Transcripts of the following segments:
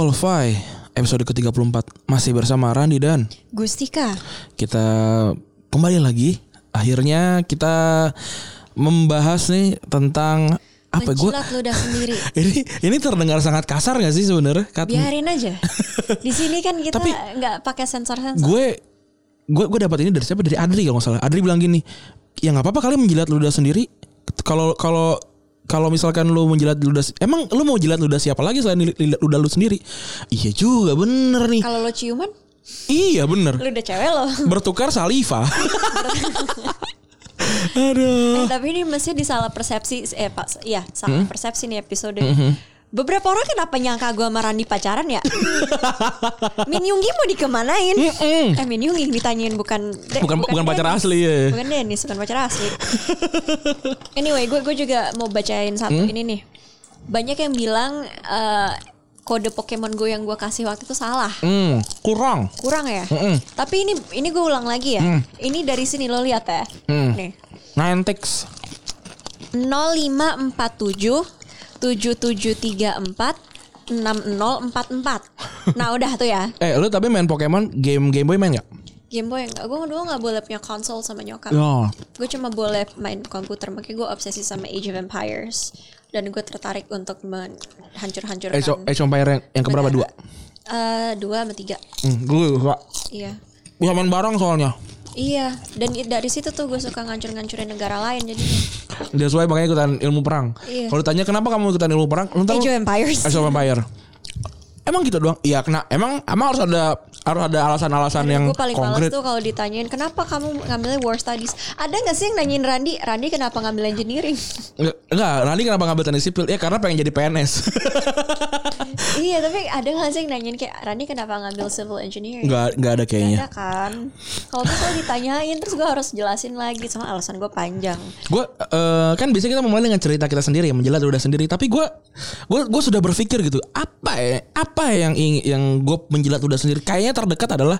Unqualified episode ke-34 masih bersama Randi dan Gustika. kita kembali lagi. Akhirnya kita membahas nih tentang apa gue ludah sendiri. ini ini terdengar sangat kasar gak sih sebenarnya? Biarin aja. Di sini kan kita nggak pakai sensor-sensor. gue gue gue dapat ini dari siapa dari Adri kalau nggak salah Adri bilang gini ya nggak apa-apa kali menjilat ludah sendiri kalau kalau kalau misalkan lu menjilat ludah emang lu mau jilat ludah siapa lagi selain ludah lu sendiri? Iya juga bener nih. Kalau lo ciuman, iya bener. Lu udah cewek lo. bertukar saliva. Aduh. Eh, tapi ini mesti disalah persepsi eh Pak, ya salah persepsi nih episode. Beberapa orang kenapa nyangka gue sama Randi pacaran ya? Min Yunggi mau dikemanain? Mm-mm. Eh Min Yunggi ditanyain bukan de- bukan bukan pacar Dennis. asli ya Bukan Dennis, bukan pacar asli. anyway, gue gue juga mau bacain satu Hmm? ini nih. Banyak yang bilang eh, kode Pokemon Go yang gue kasih waktu itu salah. hmm, kurang Kurang ya? Mm-mm. Tapi ini ini gue ulang lagi ya. Ini dari sini lo lihat ya. Hmm. Nih. Niantic 0547 7734 6044. Nah, udah tuh ya. eh lu tapi main Pokemon game Game Boy main nggak Game Boy enggak. Gue dulu nggak boleh punya konsol sama nyokap. oh Gue cuma boleh main komputer. Makanya gue obsesi sama Age of Empires. Dan gue tertarik untuk menghancur-hancurkan. Age Age of Empire yang, yang keberapa dua Eh, dua sama tiga. hmm, gue suka Iya. bisa main bareng soalnya Iya. Dan dari situ tuh gue suka ngancur-ngancurin negara lain jadinya. That's why makanya ikutan ilmu perang. Iya. Kalau ditanya kenapa kamu ikutan ilmu perang, lu tahu Age of Empires. Age of Empire. Emang gitu doang? Iya, kena. Emang emang harus ada harus ada alasan-alasan yang gue paling males konkret. tuh kalau ditanyain kenapa kamu ngambilnya war studies. Ada nggak sih yang nanyain Randi? Randi kenapa ngambil engineering? Enggak, nanti kenapa ngambil teknik sipil? Ya karena pengen jadi PNS. iya tapi ada nggak sih yang nanyain kayak Randi kenapa ngambil civil engineering? Enggak, enggak ada Nggak kayaknya. ada kan. Kalau tuh ditanyain terus gue harus jelasin lagi sama alasan gue panjang. Gue eh, kan biasanya kita memulai dengan cerita kita sendiri, menjelat udah sendiri. Tapi gue gue gue sudah berpikir gitu, apa ya, apa yang ing- yang gue menjelat udah sendiri? Kayaknya terdekat adalah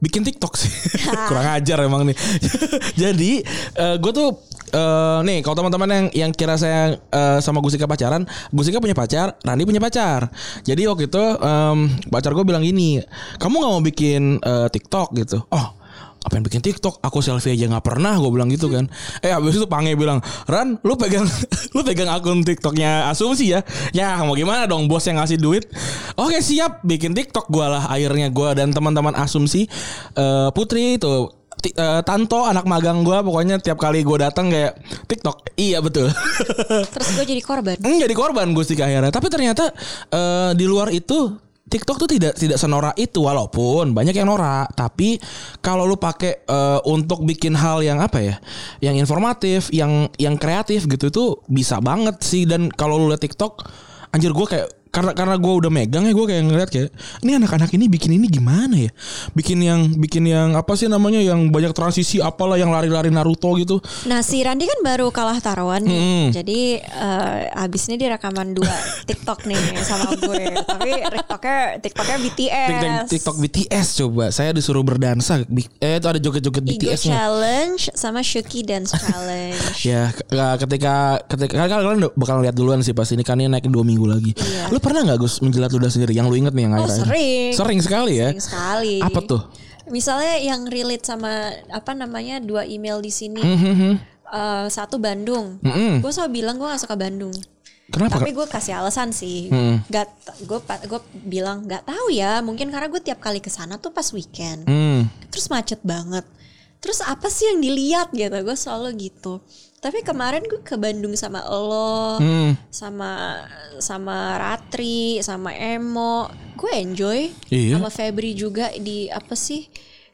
bikin TikTok sih. Kurang ajar emang nih. Jadi gue tuh eh, nih kalau teman-teman yang yang kira saya eh, sama Gusika pacaran, Gusika punya pacar, Randi punya pacar. Jadi waktu itu em, pacar gue bilang gini, kamu nggak mau bikin eh, TikTok gitu? Oh apa yang bikin TikTok? Aku selfie aja nggak pernah, gue bilang gitu kan. Eh abis itu Pange bilang, Ran, lu pegang, lu pegang akun TikToknya Asumsi ya? Ya mau gimana dong, bos yang ngasih duit? Oke siap, bikin TikTok gue lah. Akhirnya gue dan teman-teman Asumsi, eh, Putri itu. Eh, Tanto anak magang gue pokoknya tiap kali gue datang kayak TikTok iya betul Terus gue jadi korban. Hmm, jadi korban Gusti akhirnya. Tapi ternyata eh, di luar itu TikTok tuh tidak tidak senorak itu walaupun banyak yang norak. Tapi kalau lu pakai eh, untuk bikin hal yang apa ya, yang informatif, yang yang kreatif gitu tuh bisa banget sih. Dan kalau lu lihat TikTok, anjir gue kayak karena karena gue udah megang ya gue kayak ngeliat kayak ini anak-anak ini bikin ini gimana ya bikin yang bikin yang apa sih namanya yang banyak transisi apalah yang lari-lari Naruto gitu Nah si Randi kan baru kalah taruhan nih. Mm-mm. Jadi eh, abis ini dia rekaman dua TikTok nih sama gue. Tapi TikToknya TikToknya BTS. TikTok, TikTok BTS coba. Saya disuruh berdansa. Eh itu ada joget-joget Ego BTS-nya. Challenge sama Shuki Dance Challenge. Ya, ke- ketika ketika kan kalian udah bakal lihat duluan sih pasti ini kan ini naik dua minggu lagi. Iya. Lu pernah nggak Gus menjilat ludah sendiri? Yang lu inget nih yang Oh akhir-akhir? sering. Sering sekali ya. Sering sekali. Apa tuh? Misalnya yang relate sama apa namanya dua email di sini. Mhm. Eh, satu Bandung. Mm-mm. Gue selalu bilang gue gak suka Bandung. Kenapa? Tapi gue kasih alasan sih. Hmm. Gak, gue gue bilang nggak tahu ya. Mungkin karena gue tiap kali ke sana tuh pas weekend. Hmm. Terus macet banget. Terus apa sih yang dilihat gitu? Gue selalu gitu. Tapi kemarin gue ke Bandung sama lo, Hmm. sama sama Ratri, sama Emo. Gue enjoy. Iya. Sama Febri juga di apa sih?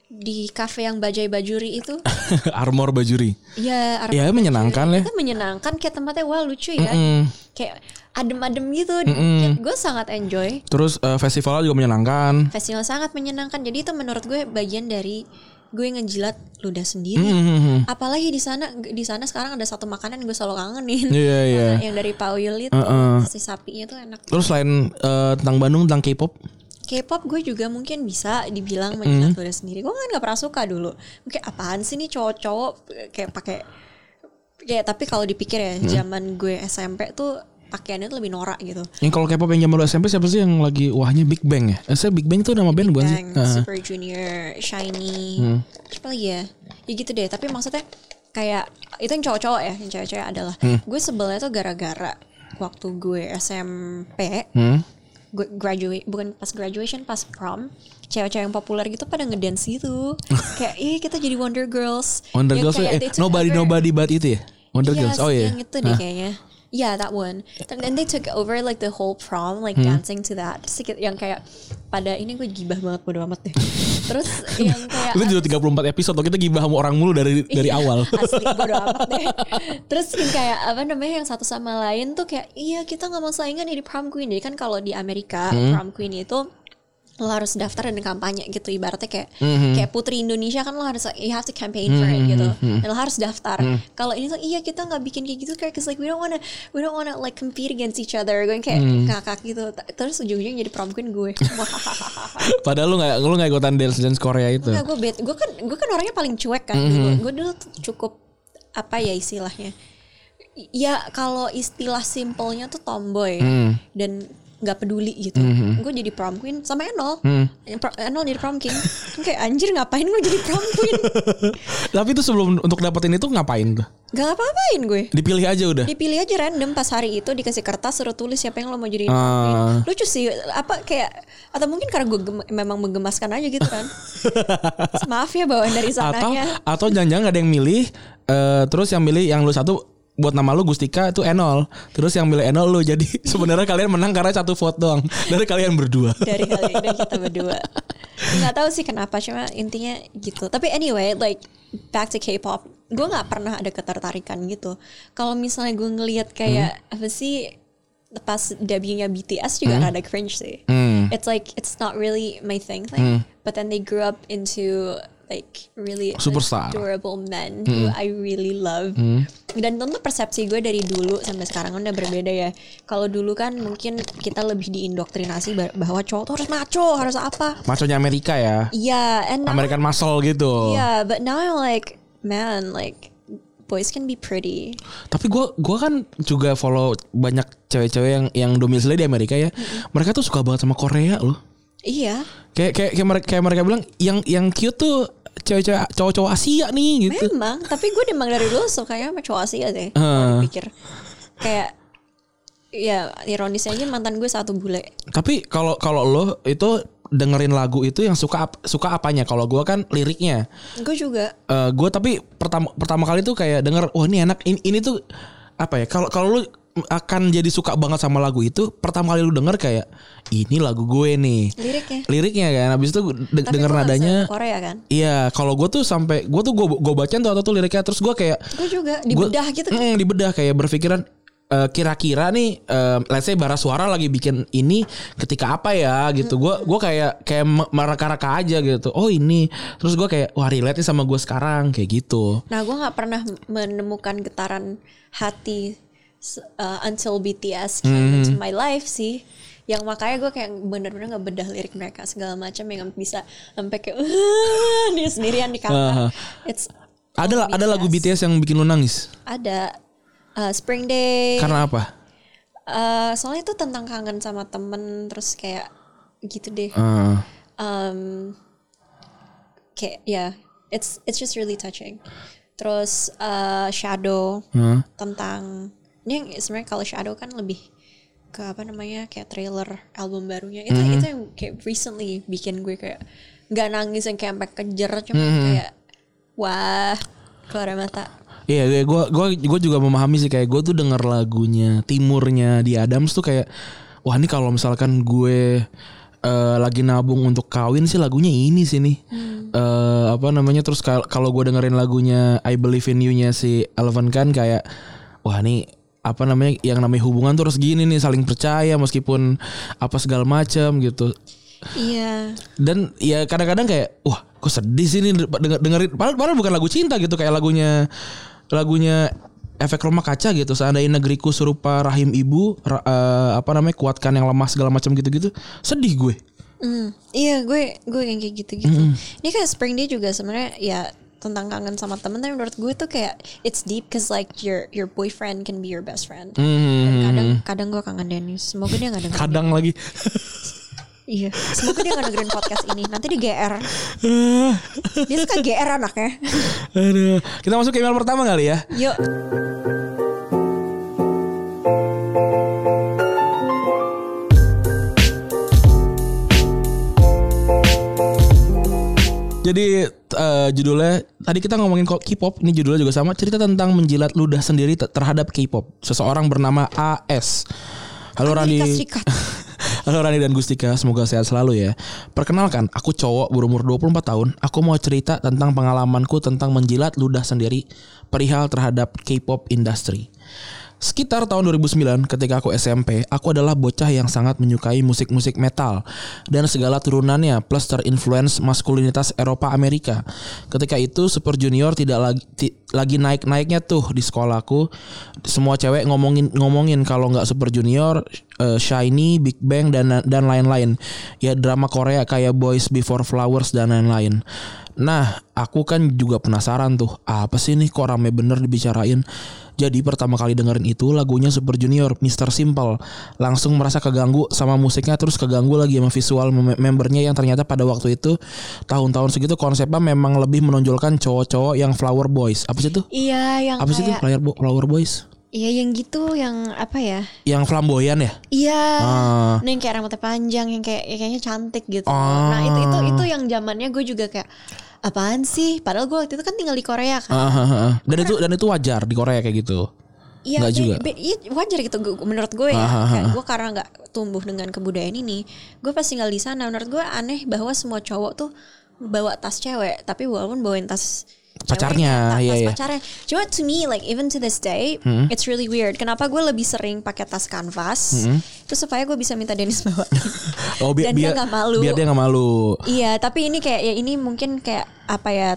Di cafe yang Bajai Bajuri itu. Armor bajuri. Iya, Arab Ya menyenangkan ya. itu menyenangkan kayak tempatnya wah lucu ya. Mm. Kayak adem-adem gitu. Mm-mm. Gue sangat enjoy. Terus eh, festivalnya juga menyenangkan. Festival sangat menyenangkan. Jadi itu menurut gue bagian dari gue ngejilat ludah sendiri. Mhm. Apalagi di sana di sana sekarang ada satu makanan yang gue selalu kangenin. Iya iya. Nah, yang dari Pauyul itu Heeh. si sapinya tuh enak. Terus selain eh, tentang Bandung tentang K-pop, K-pop gue juga mungkin bisa dibilang menjilat ludah sendiri. Gue kan nggak pernah suka dulu. Mungkin apaan sih nih cowok-cowok kayak pakai kayak tapi kalau dipikir ya zaman gue SMP tuh pakaiannya tuh lebih norak gitu. Yang kalau K-pop yang zaman lu SMP siapa sih yang lagi wahnya Big Bang ya? Eh, saya Big Bang itu nama band bukan sih? Bang, Ah. Super Junior, Shiny, apa lagi ya? Ya gitu deh. Tapi maksudnya kayak itu yang cowok-cowok ya, yang cewek-cewek adalah gue sebelnya tuh gara-gara waktu gue SMP, Hmm. gue graduate bukan pas graduation pas prom cewek-cewek yang populer gitu pada ngedance gitu kayak ih kita jadi Wonder Girls Wonder Yang Girls tuh, kayak eh, nobody nobody but itu ya? Wonder Yes, Girls. Oh iya. yang itu deh kayaknya Yeah, that one. And then they took over like the whole prom, like Hmm. dancing to that. Terus yang kayak pada ini gue gibah banget bodo amat deh. Terus yang kayak Itu juga 34 episode loh kita gibah sama orang mulu dari dari awal. asli bodo amat deh. Terus yang kayak apa namanya yang satu sama lain tuh kayak iya kita nggak mau saingan nih di prom queen. Jadi kan kalau di Amerika Hmm. prom queen itu lo harus daftar dan kampanye gitu ibaratnya kayak Hmm, kayak putri Indonesia kan lo harus you have to campaign for it gitu. Hmm, dan lo harus daftar. Kalau ini tuh iya kita nggak bikin kayak gitu kayak like we don't wanna we don't wanna like compete against each other. Gue kayak Hmm. ngakak gitu. Terus ujung-ujungnya jadi prom queen gue. Padahal lu nggak lu nggak ikutan dance dance Korea itu. Enggak gue bet gue kan gue kan orangnya paling cuek kan. Mm-hmm. gue dulu cukup apa ya istilahnya? Ya kalau istilah simpelnya tuh tomboy. Mm. dan nggak peduli gitu. Mm-hmm. gue jadi prom queen sama Enol. Mm. Pro- Enol jadi prom king. Kayak anjir ngapain gue jadi prom queen? Tapi itu sebelum untuk dapetin itu ngapain tuh? gak ngapa-ngapain gue. Dipilih aja udah. dipilih aja random. Pas hari itu dikasih kertas suruh tulis siapa yang lo mau jadi prom queen. Lucu sih apa kayak atau mungkin karena gue gem- memang menggemaskan aja gitu kan. Maaf ya bawaan dari atau sananya. atau jangan-jangan gak ada yang milih eh, terus yang milih yang lu satu buat nama lu Gustika itu Enol. Terus yang milih Enol lu jadi sebenarnya kalian menang karena satu vote doang dari kalian berdua. Dari kali dari kita berdua. Nggak tahu sih kenapa cuma intinya gitu. Tapi anyway like back to K-pop. Gue nggak pernah ada ketertarikan gitu. Kalau misalnya gue ngelihat kayak apa sih pas debutnya BTS juga rada cringe sih. Hmm. it's like it's not really my thing thing but then they grew up into like really Superstar. adorable men who I really love. Dan tentu persepsi gue dari dulu sampai sekarang kan udah berbeda ya. Kalau dulu kan mungkin kita lebih diindoktrinasi bah- bahwa cowok tuh harus maco harus apa. Maconya Amerika ya. Iya and now, American Muscle gitu. Yeah but now I'm like man like boys can be pretty. Tapi gua gua kan juga follow banyak cewek-cewek yang yang domisili di Amerika ya. Mereka tuh suka banget sama Korea loh. Iya. Kayak kayak kayak mereka, kayak mereka bilang yang yang cute tuh cewek-cewek cowok-cowok Asia nih gitu memang tapi gue emang dari dulu sukanya sama cowok Asia deh Eh. kalau pikir kayak ya ironisnya aja mantan gue satu bule Tapi kalau kalau lo itu dengerin lagu itu yang suka suka apanya? Kalau gua kan liriknya. gue juga Eh gue tapi pertama pertama kali tuh kayak denger wah ini enak ini, ini tuh apa ya? Kalau kalau lu akan jadi suka banget sama lagu itu pertama kali lu denger kayak ini lagu gue nih. liriknya. Liriknya kan habis itu de- tapi denger gue nadanya. Korea kan? Iya, kalau gue tuh sampai gue tuh gue gue bacain tuh atau tuh liriknya terus gue kayak gue juga gua- dibedah gitu Mm, dibedah kayak berpikiran eh, kira-kira nih eh, let's say bara suara lagi bikin ini ketika apa ya gitu. Gue gua kayak kayak me- mereka-reka aja gitu. Oh ini. Terus gue kayak wah relate nih sama gue sekarang kayak gitu. Nah, gue nggak pernah menemukan getaran hati uh, until BTS came into my life sih. Yang makanya gue kayak bener-bener ngebedah lirik mereka segala macam yang bisa sampai kayak dia sendirian di kamar. It's ada lah ada lagu BTS yang bikin lu nangis ada uh, Spring Day. karena apa Uh, soalnya itu tentang kangen sama temen terus kayak gitu deh. Eh, um, kayak ya it's it's just really touching terus uh, shadow Huh? tentang ini yang sebenarnya kalau shadow kan lebih ke apa namanya kayak trailer album barunya. Itu itu yang kayak recently bikin gue kayak nggak nangis yang kayak sampai kejer cuma kayak wah keluar mata. Iya, gue gua gua gua juga memahami sih kayak gue tuh denger lagunya Timurnya di Adams tuh kayak wah ini kalau misalkan gue eh, lagi nabung untuk kawin sih lagunya ini sih nih. Eh, apa namanya terus kal- kalau gue dengerin lagunya I Believe in You-nya si Elvan kan kayak wah ini apa namanya yang namanya hubungan tuh harus gini nih saling percaya meskipun apa segala macam gitu. iya. Dan ya kadang-kadang kayak wah kok sedih sih nih denger, dengerin. Padahal, padahal bukan lagu cinta gitu kayak lagunya lagunya efek rumah kaca gitu. Seandainya negeriku serupa rahim ibu ra- eh, apa namanya kuatkan yang lemah segala macam gitu-gitu sedih gue. Hmm, iya gue gue yang kayak gitu-gitu. Ini kayak Spring Day juga sebenarnya ya tentang kangen sama temen tapi menurut gue tuh kayak it's deep cause like your your boyfriend can be your best friend. Dan Hmm. kadang kadang gue kangen Dennis. Semoga dia nggak dengerin. Kadang lagi. Iya. Semoga dia nggak dengerin podcast ini. Nanti di GR. Dia suka GR anaknya. Aduh. Kita masuk ke email pertama kali ya. Yuk. Jadi eh, judulnya tadi kita ngomongin kok K-pop, ini judulnya juga sama, cerita tentang menjilat ludah sendiri te- terhadap K-pop. Seseorang bernama AS. Halo Rani. Halo Rani dan Gustika, semoga sehat selalu ya. Perkenalkan, aku cowok berumur 24 tahun. Aku mau cerita tentang pengalamanku tentang menjilat ludah sendiri perihal terhadap K-pop industry. Sekitar tahun 2009 ketika aku SMP, aku adalah bocah yang sangat menyukai musik-musik metal dan segala turunannya plus terinfluence maskulinitas Eropa Amerika. Ketika itu Super Junior tidak lagi lagi naik-naiknya tuh di sekolahku. Semua cewek ngomongin ngomongin kalau nggak Super Junior, eh, Shiny, Big Bang dan dan lain-lain. Ya drama Korea kayak Boys Before Flowers dan lain-lain. Nah, aku kan juga penasaran tuh, apa sih nih kok rame bener dibicarain. Jadi pertama kali dengerin itu lagunya Super Junior, Mr. Simple. Langsung merasa keganggu sama musiknya terus keganggu lagi sama visual mem- membernya yang ternyata pada waktu itu tahun-tahun segitu konsepnya memang lebih menonjolkan cowok-cowok yang flower boys. Apa sih itu? Iya yang Apa sih itu kayak flower, bo- flower boys? Iya yang gitu yang apa ya? Yang flamboyan ya? Iya. Ah. Nah, yang kayak rambutnya panjang yang kayak ya kayaknya cantik gitu. Ah. Nah, itu itu itu yang zamannya gue juga kayak apaan sih? Padahal gue waktu itu kan tinggal di Korea kan. Ah, ah, ah. Dan itu dan itu wajar di Korea kayak gitu. Iya, be- juga. be- iya, wajar gitu menurut gue ya. Kayak gue karena nggak tumbuh dengan kebudayaan ini, gue pas tinggal di sana. Menurut gue aneh bahwa semua cowok tuh bawa tas cewek, tapi walaupun bawain tas Pacarnya, tas iya. pacarnya. Cuma to me like even to this day, Hmm. it's really weird. Kenapa gue lebih sering pakai tas kanvas? Itu supaya gue bisa minta Dennis bawa. Oh, bi- Dan dia nggak malu. Biar dia nggak malu. Iya, tapi ini kayak ya ini mungkin kayak apa ya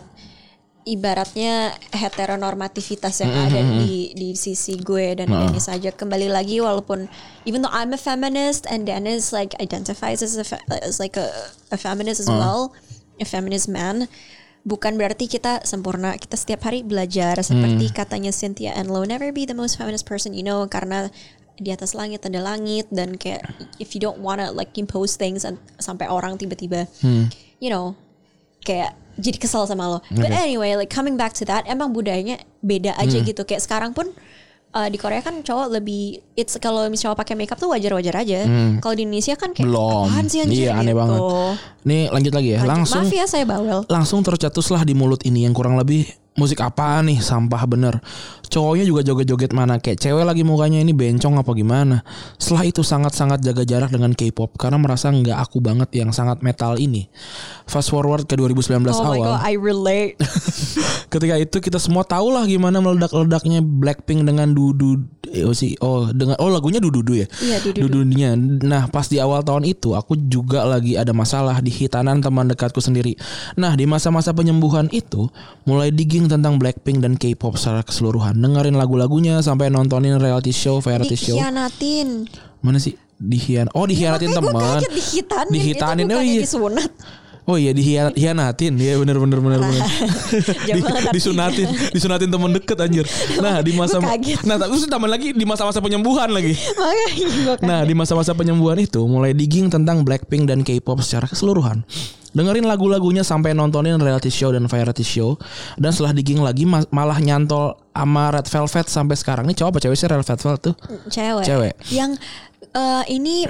ibaratnya heteronormativitas yang ada di di sisi gue dan Dennis aja kembali lagi walaupun even though I'm a feminist and Dennis like identifies as a as like a, a feminist as well, a feminist man, bukan berarti kita sempurna. Kita setiap hari belajar seperti katanya Cynthia Enloe, never be the most feminist person you know karena di atas langit ada langit dan kayak if you don't wanna like impose things and- sampai orang tiba-tiba you know kayak jadi kesel sama lo. But anyway, like coming back to that, emang budayanya beda aja Hmm. gitu. Kayak sekarang pun uh, di Korea kan cowok lebih it's kalau misalnya pakai makeup tuh wajar-wajar aja. Kalau di Indonesia kan kayak Hmm. Belum. apaan sih anjir Iya, aneh gitu. banget. Nih lanjut lagi ya. Lanjut. Langsung Maaf ya saya bawel. langsung tercetuslah di mulut ini yang kurang lebih musik apa nih sampah bener cowoknya juga joget-joget mana kayak cewek lagi mukanya ini bencong apa gimana. Setelah itu sangat-sangat jaga jarak dengan K-pop karena merasa nggak aku banget yang sangat metal ini. Fast forward ke 2019 Oh my awal. God, I relate. ketika itu kita semua tahu lah gimana meledak-ledaknya Blackpink dengan dudu eh, oh sih? Oh dengan oh lagunya dududu ya? Iya, Dududu. dudunya nah pas di awal tahun itu aku juga lagi ada masalah di hitanan teman dekatku sendiri. Nah di masa-masa penyembuhan itu mulai digging tentang Blackpink dan K-pop secara keseluruhan dengerin lagu-lagunya sampai nontonin reality show variety show Dikhianatin. mana sih dihian oh dihianatin Makanya gue teman dihitanin. dihitanin itu oh iya disunat. Oh iya dihianatin ya bener bener bener bener. Jangan Di- disunatin disunatin temen deket anjir. Nah di masa nah terus tambah lagi di masa-masa penyembuhan lagi. Nah di masa-masa penyembuhan itu mulai digging tentang Blackpink dan K-pop secara keseluruhan. Dengerin lagu-lagunya sampai nontonin reality show dan variety show dan setelah digging lagi ma- malah nyantol sama Red Velvet sampai sekarang. Ini cowok apa cewek sih Red Velvet tuh? Cewek. Cewek. Yang eh, ini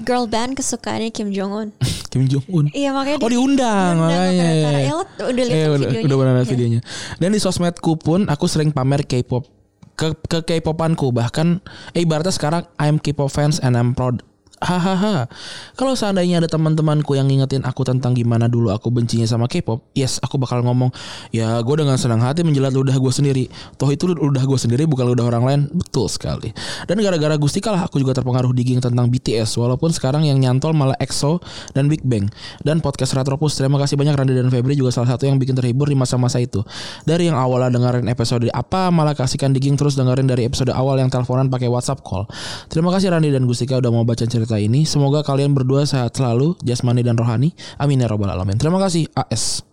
girl band kesukaannya Kim Jong Un. Kim Jong Un. Iya makanya Oh di- diundang, makanya. lo udah lihat Eh, udah, videonya? udah lihat Iya. videonya. Dan di sosmedku pun aku sering pamer K-pop ke ke K-popanku bahkan eh ibaratnya sekarang I'm K-pop fans and I'm proud Hahaha. Kalau seandainya ada teman-temanku yang ngingetin aku tentang gimana dulu aku bencinya sama K-pop, yes aku bakal ngomong, ya gue dengan senang hati menjilat ludah gue sendiri. Toh itu ludah gue sendiri bukan ludah orang lain. Betul sekali. Dan gara-gara Gustika lah aku juga terpengaruh digging tentang BTS, walaupun sekarang yang nyantol malah EXO dan Big Bang. Dan podcast Retropus, terima kasih banyak Randy dan Febri juga salah satu yang bikin terhibur di masa-masa itu. Dari yang awalnya dengerin episode apa, malah kasihkan digging terus dengerin dari episode awal yang teleponan pakai WhatsApp call. Terima kasih Randy dan Gustika udah mau baca cerita ini. Semoga kalian berdua sehat selalu, jasmani dan rohani. Amin ya robbal alamin. Terima kasih AS.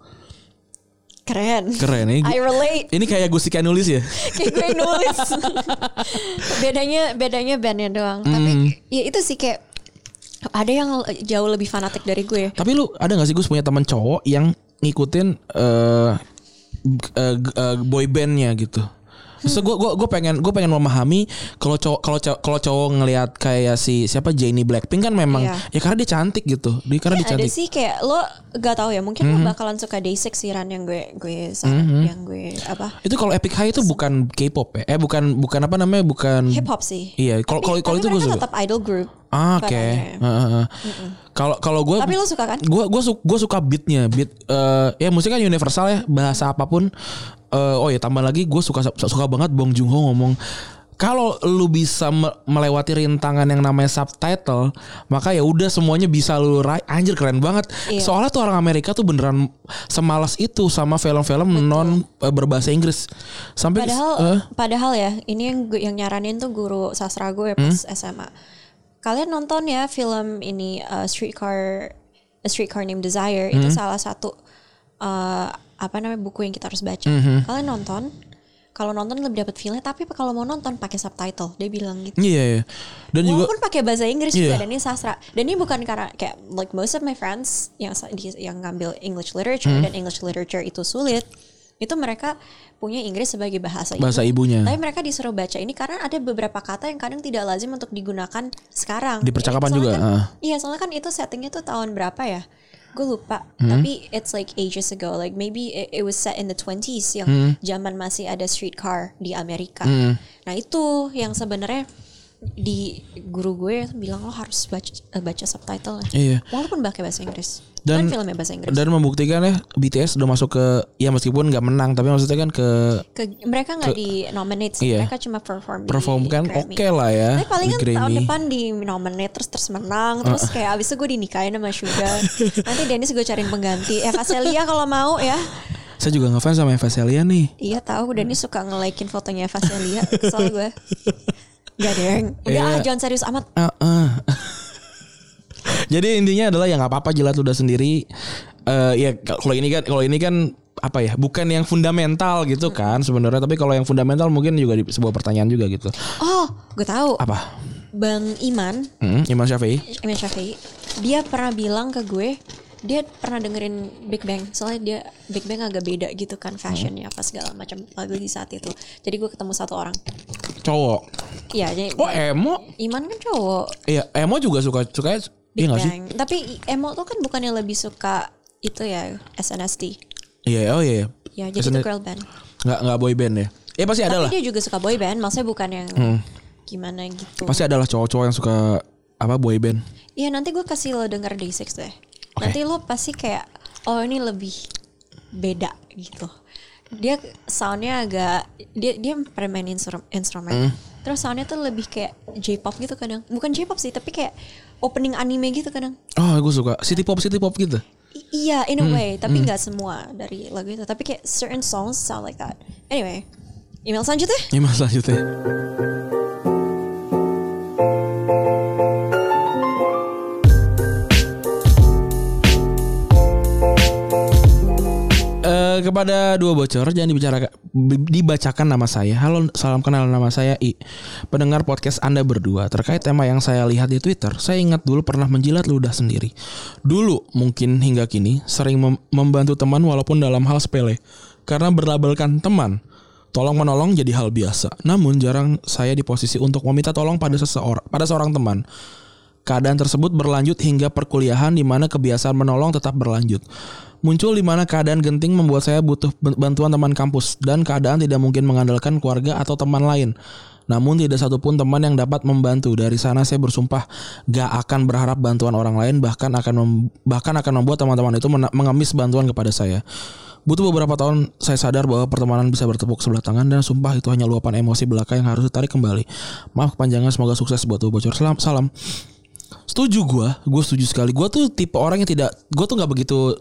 Keren. Keren ini. I relate. Ini kayak Gustika nulis ya. kayak gue nulis. bedanya bedanya bandnya doang. Hmm. Tapi ya itu sih kayak ada yang jauh lebih fanatik dari gue. Tapi lu ada gak sih Gus punya teman cowok yang ngikutin eh uh, uh, boy bandnya gitu? So gue gue gue pengen gue pengen memahami kalau cowok kalau cowok kalau cowok ngelihat kayak si siapa Jennie Blackpink kan memang Iya. ya karena dia cantik gitu. Dia karena dia ada cantik. sih kayak lo gak tahu ya mungkin Hmm. lo bakalan suka Day6 sih Ran yang gue gue saran yang gue apa Itu kalau Epic High itu bukan K-pop ya? Eh bukan bukan apa namanya? Bukan hip hop sih. Iya, kalau kalau kalau itu gue suka. tetap idol group. Ah, Oke. heeh. Kalau kalau gue Tapi lo suka kan? gue gue suka gue suka beatnya beat eh, ya musik kan universal ya bahasa apa pun Eh, oh ya tambah lagi gue suka suka banget Bong Joon Ho ngomong kalau lu bisa me- melewati rintangan yang namanya subtitle maka ya udah semuanya bisa lu raih anjir keren banget Iya. soalnya tuh orang Amerika tuh beneran semalas itu sama film-film non eh, berbahasa Inggris sampai Padahal eh, padahal ya ini yang gue- yang nyaranin tuh guru sastra gue pas Hmm? SMA. Kalian nonton ya film ini uh, Streetcar A Streetcar Named Desire itu Hmm? salah satu uh, apa namanya buku yang kita harus baca. Hmm, Kalian nonton kalau nonton lebih dapat feelnya tapi kalau mau nonton pakai subtitle dia bilang gitu. iya iya dan juga Walaupun pakai bahasa Inggris Iya. juga dan ini sastra. Dan ini bukan karena kayak like most of my friends yang yang ngambil English literature Hmm. dan English literature itu sulit. Itu mereka punya Inggris sebagai bahasa, bahasa ibu. ibunya Tapi mereka disuruh baca ini karena ada beberapa kata yang kadang tidak lazim untuk digunakan sekarang. Di percakapan juga, kan- ah. Iya, soalnya kan itu settingnya tuh tahun berapa ya? Gue lupa. Hmm. Tapi it's like ages ago. Like maybe it, it was set in the 20s yang Hmm. zaman masih ada streetcar di Amerika. Nah, itu yang sebenarnya di guru gue bilang lo harus baca eh, baca subtitle Iya. walaupun pakai bahasa Inggris Dan- dan filmnya bahasa Inggris dan membuktikan ya BTS udah masuk ke ya meskipun nggak menang tapi maksudnya kan ke Ke- mereka nggak di nominate Iya. mereka cuma perform perform di kan oke lah ya Tapi paling kan tahun Grammy. Ah. depan di nominate terus terus menang terus kayak abis itu gue dinikahin sama Sugar. Nanti Dennis gue cariin pengganti. Eva Celia kalau mau ya. Saya juga ngefans sama Eva Celia nih. Iya tahu Dennis suka nge-likein fotonya Eva Celia. Kesel gue. Gak deng. Udah Iya. ah jangan serius amat. Ah, ah. Jadi intinya adalah ya nggak apa-apa jilat udah sendiri. Eh ya kalau ini kan kalau ini kan apa ya bukan yang fundamental gitu kan sebenarnya tapi kalau yang fundamental mungkin juga di, sebuah pertanyaan juga gitu Oh, gue tahu. apa Bang Iman, hmm, Imam Syafi'i Imam Syafi'i, dia pernah bilang ke gue, dia pernah dengerin Big Bang. Soalnya dia Big Bang agak beda gitu kan fashionnya apa segala macam lagu di saat itu. Jadi gue ketemu satu orang. cowok Iya, jadi oh emo Iman kan cowok. iya emo juga suka suka iya Big sih Bang. Tapi emo tuh kan bukannya lebih suka itu ya SNSD. iya oh iya Ya, jadi Kesana- itu girl band. nggak nggak boy band ya ya pasti ada Tapi lah dia juga suka boy band, maksudnya bukan yang Hmm. gimana gitu. pasti adalah cowok-cowok yang suka apa boy band Iya nanti gue kasih lo denger Day6 deh. Nanti lo pasti kayak oh ini lebih beda gitu. Dia soundnya agak dia dia pernah main instru- instrumen. Terus soundnya tuh lebih kayak J-pop gitu kadang. Bukan J-pop sih tapi kayak opening anime gitu kadang. oh gue suka city pop city pop gitu I- iya in a way tapi nggak semua dari lagu itu. Tapi kayak certain songs sound like that. Anyway, email selanjutnya. Email selanjutnya kepada dua bocor jangan dibicarakan dibacakan nama saya. Halo, salam kenal nama saya I. Pendengar podcast Anda berdua terkait tema yang saya lihat di Twitter. Saya ingat dulu pernah menjilat ludah sendiri. Dulu mungkin hingga kini sering mem- membantu teman walaupun dalam hal sepele. Karena berlabelkan teman. Tolong menolong jadi hal biasa. Namun jarang saya di posisi untuk meminta tolong pada seseorang, pada seorang teman. Keadaan tersebut berlanjut hingga perkuliahan di mana kebiasaan menolong tetap berlanjut. Muncul di mana keadaan genting membuat saya butuh bantuan teman kampus dan keadaan tidak mungkin mengandalkan keluarga atau teman lain. Namun tidak satupun teman yang dapat membantu. Dari sana saya bersumpah gak akan berharap bantuan orang lain bahkan akan bahkan akan membuat teman-teman itu mengemis bantuan kepada saya. Butuh beberapa tahun saya sadar bahwa pertemanan bisa bertepuk sebelah tangan dan sumpah itu hanya luapan emosi belaka yang harus ditarik kembali. Maaf kepanjangan semoga sukses buat tuh bocor. Salam salam. Setuju gue, gue setuju sekali. Gue tuh tipe orang yang tidak, gue tuh nggak begitu,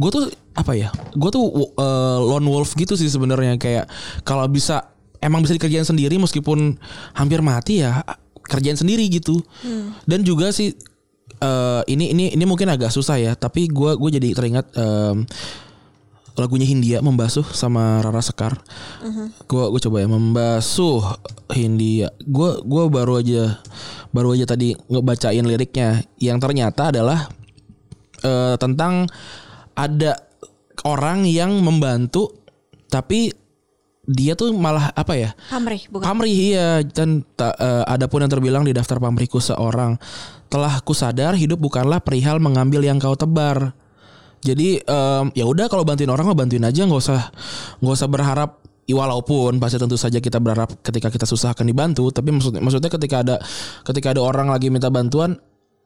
gue tuh apa ya? Gue tuh uh, lone wolf gitu sih sebenarnya kayak kalau bisa emang bisa dikerjain sendiri meskipun hampir mati ya kerjain sendiri gitu. Dan juga sih uh, ini ini ini mungkin agak susah ya, tapi gue gue jadi teringat um, lagunya Hindia membasuh sama Rara Sekar. Gua gua coba ya membasuh Hindia. Gua gua baru aja baru aja tadi ngebacain liriknya yang ternyata adalah eh, tentang ada orang yang membantu tapi dia tuh malah apa ya? Pamrih bukan. Pamrih iya dan ta, eh, ada pun yang terbilang di daftar pamrihku seorang telah kusadar hidup bukanlah perihal mengambil yang kau tebar. Jadi em, ya udah kalau bantuin orang mah bantuin aja nggak usah nggak usah berharap walaupun pasti tentu saja kita berharap ketika kita susah akan dibantu tapi maksudnya maksudnya ketika ada ketika ada orang lagi minta bantuan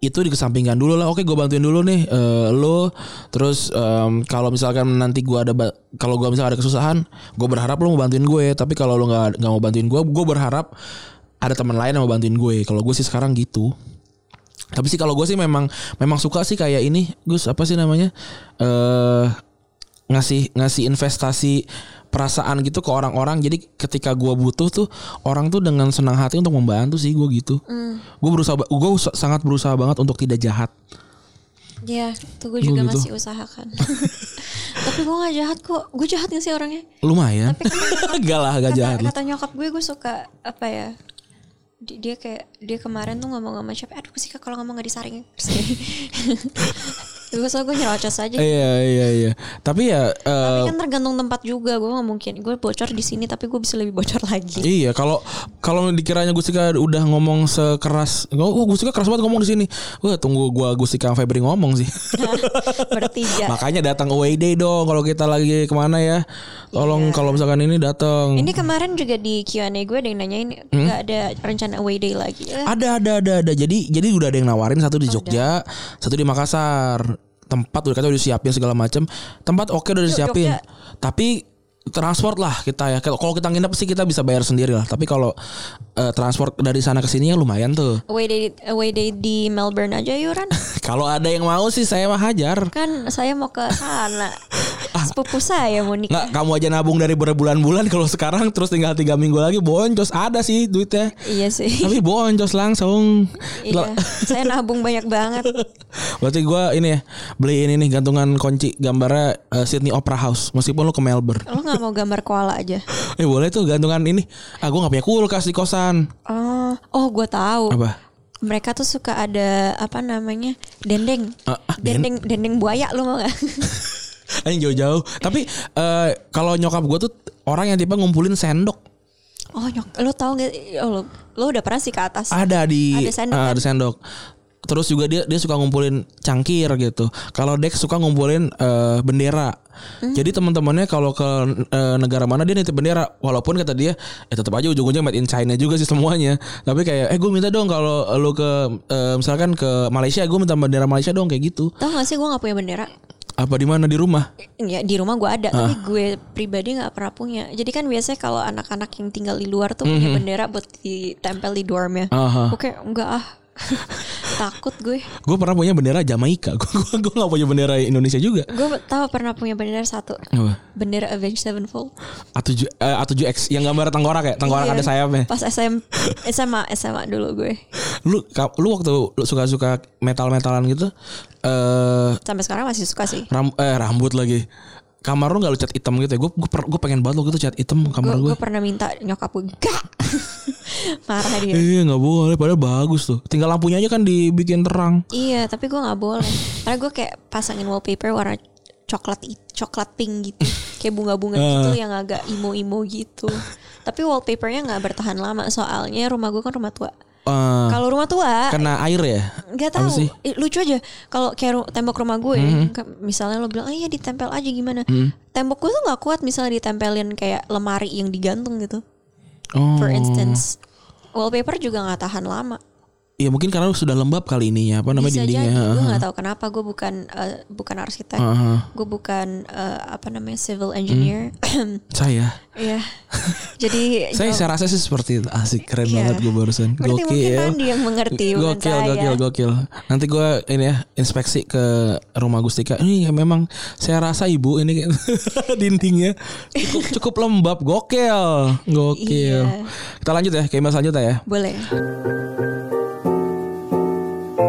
itu dikesampingkan dulu lah. Oke gue bantuin dulu nih eh, lo. Terus em, kalau misalkan nanti gue ada kalau gue misalkan ada kesusahan gue berharap lo mau bantuin gue. Tapi kalau lo nggak nggak mau bantuin gue gue berharap ada teman lain yang mau bantuin gue. Kalau gue sih sekarang gitu. Tapi sih kalau gue sih memang memang suka sih kayak ini Gus apa sih namanya? Eh ngasih ngasih investasi perasaan gitu ke orang-orang jadi ketika gue butuh tuh orang tuh dengan senang hati untuk membantu sih gue gitu gue berusaha gue sangat berusaha banget untuk tidak jahat Iya, itu gue Gua juga gitu. masih usahakan. Tapi gue gak jahat kok. Gue jahat gak sih orangnya? lumayan Tapi kan gak lah gak kata, jahat kata nyokap gue gue suka apa ya? Di- Dia kayak dia kemarin tuh ngomong sama siapa? Aduh sih kalau ngomong gak disaring. Terus kayak gue gue nyerocos aja. iya iya iya tapi ya eh, Tapi kan tergantung tempat juga. Gue gak mungkin. Gue bocor di sini tapi gue bisa lebih bocor lagi. Iya, kalau kalau dikiranya Gustika udah ngomong sekeras, oh Gustika keras banget ngomong di sini. Wah, tunggu gua Gustika sama Febri ngomong sih. Bertiga. Makanya datang away day dong kalau kita lagi ke mana ya. Tolong kalau misalkan ini datang. Ini kemarin juga di Q&A gue ada yang nanyain Hmm? nggak ada rencana away day lagi. Eh, Ada ada ada ada. Jadi jadi udah ada yang nawarin satu di Jogja, satu di Makassar. Tempat udah kata udah disiapin segala macam. Tempat oke udah disiapin. Jogja. Tapi transport lah kita ya. Kalau kita nginep sih kita bisa bayar sendiri lah. Tapi kalau eh, transport dari sana ke sini ya lumayan tuh. away day away day di Melbourne aja Yuran. Kalau ada yang mau sih saya mah hajar. kan saya mau ke sana. Sepupu saya mau nikah. Nggak, kamu aja nabung dari berbulan-bulan kalau sekarang terus tinggal tiga minggu lagi boncos ada sih duitnya. Iya sih. Tapi boncos langsung. iya. Saya nabung banyak banget. Berarti gua ini ya beli ini nih gantungan kunci gambarnya eh, Sydney Opera House meskipun lu ke Melbourne. Lo nggak mau gambar koala aja? Eh boleh tuh gantungan ini. Ah gua nggak punya kulkas di kosan. Oh, oh gue tahu. Apa? Mereka tuh suka ada apa namanya dendeng. Ah, den- dendeng dendeng buaya lo mau gak? Anjing jauh-jauh. Tapi eh, kalau nyokap gua tuh orang yang tipe ngumpulin sendok. Oh nyok, lo tau gak? Oh, lo, lo udah pernah sih ke atas? Ada di Ada sendok ah, kan? ada sendok. Terus juga dia dia suka ngumpulin cangkir gitu. Kalau Dex suka ngumpulin eh, bendera. Hmm. Jadi teman-temannya kalau ke eh, negara mana dia nitip bendera. Walaupun kata dia ya tetap aja ujung-ujungnya made in China juga sih semuanya. Tapi kayak eh gue minta dong kalau lu ke eh, misalkan ke Malaysia gue minta bendera Malaysia dong kayak gitu. Tau gak sih gue gak punya bendera? Apa di mana di rumah? Ya di rumah gue ada, Ah. tapi gue pribadi nggak pernah punya. Jadi kan biasanya kalau anak-anak yang tinggal di luar tuh punya bendera buat ditempel di dormnya. Oke, enggak ah. Takut gue. Gue pernah punya bendera Jamaika. Gue gue gak punya bendera Indonesia juga. Gue tahu pernah punya bendera satu. Apa? Bendera Avenged Sevenfold. A7 eh, A7X yang gambar tengkorak ya, tengkorak Iya. ada sayapnya. Pas SM, SMA, SMA dulu gue. Lu lu waktu lu suka-suka metal-metalan gitu eh Sampai sekarang masih suka sih. ram, eh rambut lagi. Kamar lu gak lu cat hitam gitu ya? Gue gue, gue pengen banget lo gitu cat hitam kamar Gue gue. pernah minta nyokap gue gak. Marah dia. Iya nggak boleh, padahal bagus tuh. Tinggal lampunya aja kan dibikin terang. Iya, tapi gue nggak boleh. Karena gue kayak pasangin wallpaper warna coklat coklat pink gitu, kayak bunga-bunga gitu yang agak imo-imo gitu. Tapi wallpapernya nggak bertahan lama soalnya rumah gue kan rumah tua. Eh, Kalau rumah tua kena air ya? nggak apa tahu, sih? Eh, lucu aja. Kalau kayak tembok rumah gue, ke- misalnya lo bilang, ah iya ditempel aja gimana? Tembok gue tuh nggak kuat misalnya ditempelin kayak lemari yang digantung gitu. Oh. For instance, wallpaper juga nggak tahan lama. Iya mungkin karena sudah lembab kali ininya apa namanya Bisa dindingnya. jadi, gue nggak tahu kenapa gue bukan eh, bukan arsitek, Heeh. gue bukan eh, apa namanya civil engineer. Saya, Iya, jadi saya saya rasa sih seperti itu. Asik keren Iya. banget gue barusan. Berarti mungkin Andi yang mengerti Gokil, gokil, gokil. Nanti gue ini ya inspeksi ke rumah Gustika. Ini ya memang saya rasa ibu ini dindingnya cukup cukup lembab. Gokil, gokil. Iya. Kita lanjut ya ke email selanjutnya ya. Boleh. Dari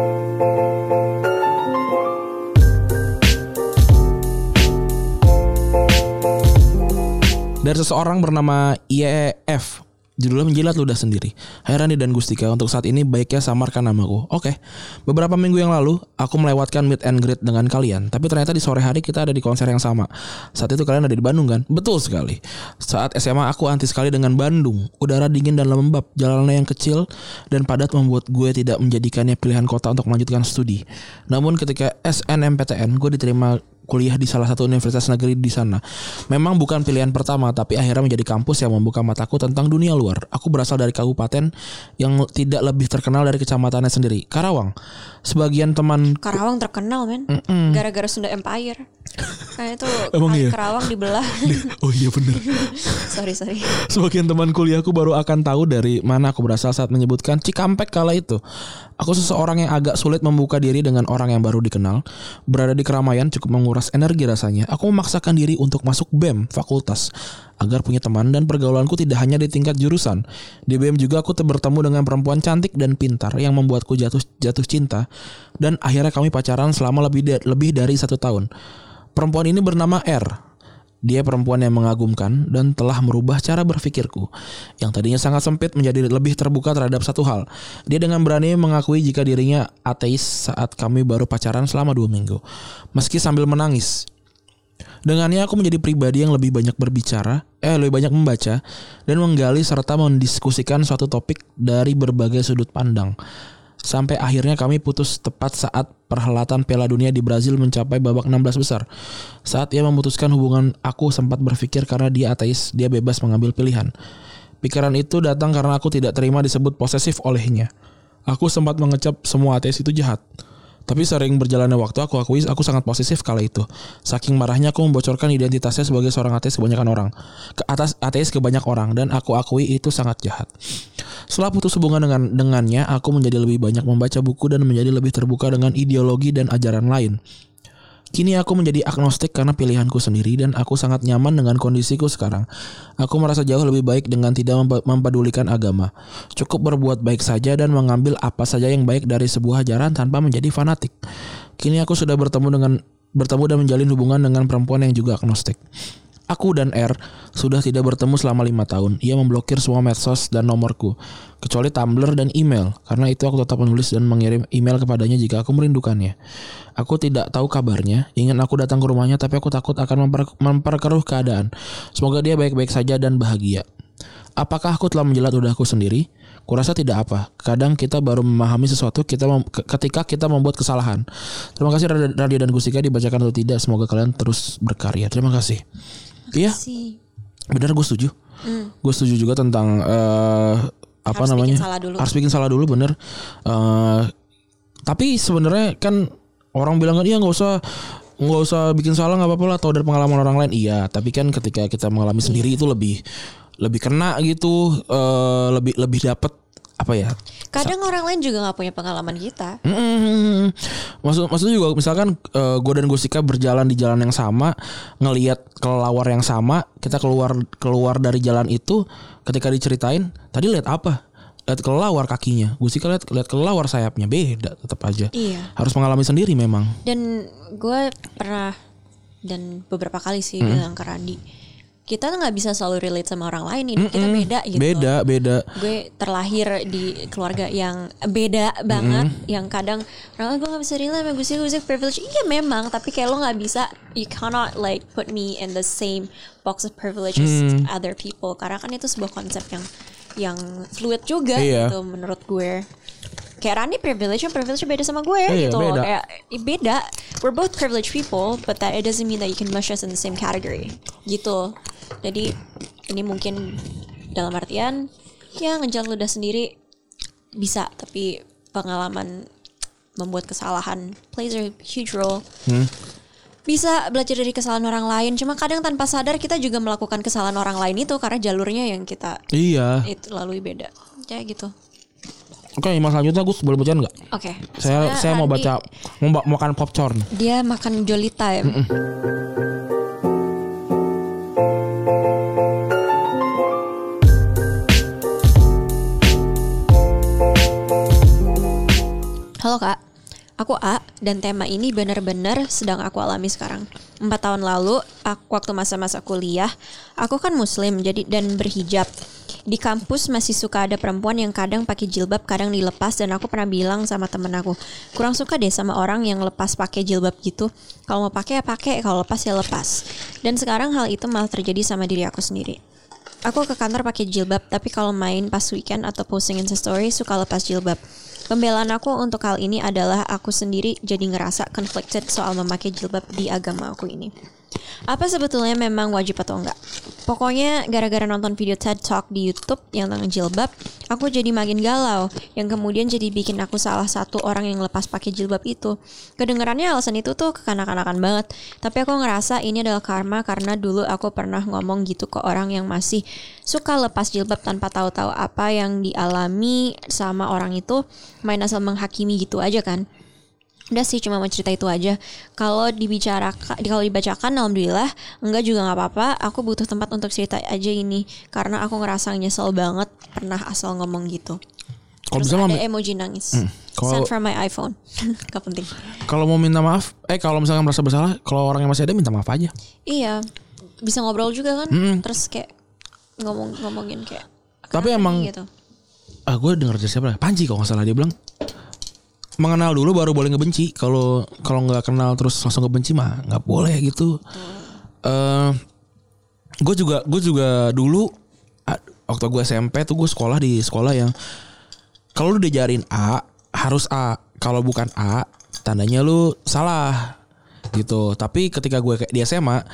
seseorang bernama IEF Judulnya menjilat ludah sendiri. Hai Rani dan Gustika, untuk saat ini baiknya samarkan namaku. Oke. Beberapa minggu yang lalu, aku melewatkan meet and greet dengan kalian. Tapi ternyata di sore hari kita ada di konser yang sama. Saat itu kalian ada di Bandung kan? Betul sekali. Saat SMA aku anti sekali dengan Bandung. Udara dingin dan lembab, jalannya yang kecil dan padat membuat gue tidak menjadikannya pilihan kota untuk melanjutkan studi. Namun ketika SNMPTN, gue diterima kuliah di salah satu universitas negeri di sana. Memang bukan pilihan pertama, tapi akhirnya menjadi kampus yang membuka mataku tentang dunia luar. Aku berasal dari kabupaten yang tidak lebih terkenal dari kecamatannya sendiri, Karawang. Sebagian teman Karawang terkenal men, gara-gara Sunda Empire. Kayak itu Emang iya? Karawang dibelah. Oh iya bener sorry sorry. Sebagian teman kuliahku baru akan tahu dari mana aku berasal saat menyebutkan Cikampek kala itu. Aku seseorang yang agak sulit membuka diri dengan orang yang baru dikenal. Berada di keramaian cukup menguras energi rasanya. Aku memaksakan diri untuk masuk BEM fakultas agar punya teman dan pergaulanku tidak hanya di tingkat jurusan. Di BEM juga aku bertemu dengan perempuan cantik dan pintar yang membuatku jatuh jatuh cinta dan akhirnya kami pacaran selama lebih da- lebih dari satu tahun. Perempuan ini bernama R. Dia perempuan yang mengagumkan dan telah merubah cara berpikirku. Yang tadinya sangat sempit menjadi lebih terbuka terhadap satu hal. Dia dengan berani mengakui jika dirinya ateis saat kami baru pacaran selama dua minggu. Meski sambil menangis. Dengannya aku menjadi pribadi yang lebih banyak berbicara, eh lebih banyak membaca, dan menggali serta mendiskusikan suatu topik dari berbagai sudut pandang. Sampai akhirnya kami putus tepat saat perhelatan Piala Dunia di Brazil mencapai babak 16 besar. Saat ia memutuskan hubungan, aku sempat berpikir karena dia ateis, dia bebas mengambil pilihan. Pikiran itu datang karena aku tidak terima disebut posesif olehnya. Aku sempat mengecap semua ateis itu jahat. Tapi sering berjalannya waktu aku akui aku sangat posesif kala itu. Saking marahnya aku membocorkan identitasnya sebagai seorang ateis kebanyakan orang. Ke atas ateis ke banyak orang dan aku akui itu sangat jahat. Setelah putus hubungan dengan dengannya, aku menjadi lebih banyak membaca buku dan menjadi lebih terbuka dengan ideologi dan ajaran lain. Kini aku menjadi agnostik karena pilihanku sendiri dan aku sangat nyaman dengan kondisiku sekarang. Aku merasa jauh lebih baik dengan tidak mempe- mempedulikan agama. Cukup berbuat baik saja dan mengambil apa saja yang baik dari sebuah ajaran tanpa menjadi fanatik. Kini aku sudah bertemu dengan bertemu dan menjalin hubungan dengan perempuan yang juga agnostik. Aku dan R sudah tidak bertemu selama lima tahun. Ia memblokir semua medsos dan nomorku, kecuali Tumblr dan email. Karena itu aku tetap menulis dan mengirim email kepadanya jika aku merindukannya. Aku tidak tahu kabarnya. Ingin aku datang ke rumahnya, tapi aku takut akan memper- memperkeruh keadaan. Semoga dia baik-baik saja dan bahagia. Apakah aku telah menjilat ludahku sendiri? Kurasa tidak apa. Kadang kita baru memahami sesuatu kita mem- ke- ketika kita membuat kesalahan. Terima kasih Radio dan Gustika dibacakan atau tidak. Semoga kalian terus berkarya. Terima kasih. Iya, sih benar gue setuju. Gue setuju juga tentang eh, apa Harus bikin namanya? salah dulu. Harus bikin salah dulu, bener. Eh, tapi sebenarnya kan orang bilang kan iya nggak usah nggak usah bikin salah nggak apa-apa lah tahu dari pengalaman orang lain iya tapi kan ketika kita mengalami sendiri itu lebih lebih kena gitu eh, lebih lebih dapet apa ya kadang orang lain juga nggak punya pengalaman kita Mm-mm. Maksud maksudnya juga misalkan gue dan Gusika berjalan di jalan yang sama, ngelihat kelelawar yang sama, kita keluar keluar dari jalan itu, ketika diceritain, tadi lihat apa? Lihat kelelawar kakinya. Gusika lihat lihat kelelawar sayapnya, beda tetap aja. iya Harus mengalami sendiri memang. dan gue pernah dan beberapa kali sih Hmm. bilang ke Randi kita tuh nggak bisa selalu relate sama orang lain hidup kita beda gitu. Beda, beda. gue terlahir di keluarga yang beda banget yang kadang orang gue nggak bisa relate sama gue sih gue sih privilege. Iya memang tapi kayak lo nggak bisa you cannot like put me in the same box of privilege as other people. Karena kan itu sebuah konsep yang yang fluid juga Iya. gitu menurut gue. Kayak Rani privilege privilege beda sama gue Iya, gitu loh. beda. kayak beda. We're both privileged people but that it doesn't mean that you can mush us in the same category. Gitu jadi ini mungkin dalam artian ya ngejar ludah sendiri bisa. Tapi pengalaman membuat kesalahan plays a huge role. Bisa belajar dari kesalahan orang lain. Cuma kadang tanpa sadar kita juga melakukan kesalahan orang lain itu karena jalurnya yang kita Iya. itu lalui beda. Kayak gitu. Oke, mas selanjutnya Gus boleh bacaan nggak? oke. Saya Soalnya saya mau baca mau makan popcorn. dia makan jolly time Halo kak, aku A. dan tema ini benar-benar sedang aku alami sekarang. Empat tahun lalu, aku, waktu masa-masa kuliah, aku kan muslim jadi dan berhijab. Di kampus masih suka ada perempuan yang kadang pakai jilbab, kadang dilepas dan aku pernah bilang sama temen aku, kurang suka deh sama orang yang lepas pakai jilbab gitu. Kalau mau pakai ya pakai, kalau lepas ya lepas. Dan sekarang hal itu malah terjadi sama diri aku sendiri. Aku ke kantor pakai jilbab, tapi kalau main pas weekend atau posting Instastory suka lepas jilbab. Pembelaan aku untuk hal ini adalah aku sendiri jadi ngerasa conflicted soal memakai jilbab di agama aku ini. Apa sebetulnya memang wajib atau enggak? Pokoknya gara-gara nonton video TED Talk di YouTube yang tentang jilbab, aku jadi makin galau, yang kemudian jadi bikin aku salah satu orang yang lepas pakai jilbab itu. Kedengarannya alasan itu tuh kekanak-kanakan banget, tapi aku ngerasa ini adalah karma karena dulu aku pernah ngomong gitu ke orang yang masih suka lepas jilbab tanpa tahu-tahu apa yang dialami sama orang itu, main asal menghakimi gitu aja kan. Udah sih cuma mau cerita itu aja. Kalau dibicarakan, kalau dibacakan, alhamdulillah. Enggak juga nggak apa-apa. Aku butuh tempat untuk cerita aja ini karena aku ngerasa nyesel banget pernah asal ngomong gitu. Kalau bisa ada emoji nangis. Hmm, kalau- Send from my iPhone. Gak penting. Kalau mau minta maaf, eh kalau misalkan merasa bersalah, kalau orang yang masih ada minta maaf aja. Iya, bisa ngobrol juga kan. Mm-mm. Terus kayak ngomong-ngomongin kayak. Tapi "Kenapa emang- nih?" gitu. Ah, gue denger dari siapa? Panji kalau nggak salah dia bilang mengenal dulu baru boleh ngebenci. Kalau kalau nggak kenal terus langsung ngebenci mah nggak boleh gitu. Eh, gue juga gue juga dulu waktu gue SMP tuh gue sekolah di sekolah yang kalau lu diajarin A harus A. Kalau bukan A tandanya lu salah gitu. Tapi ketika gue di SMA,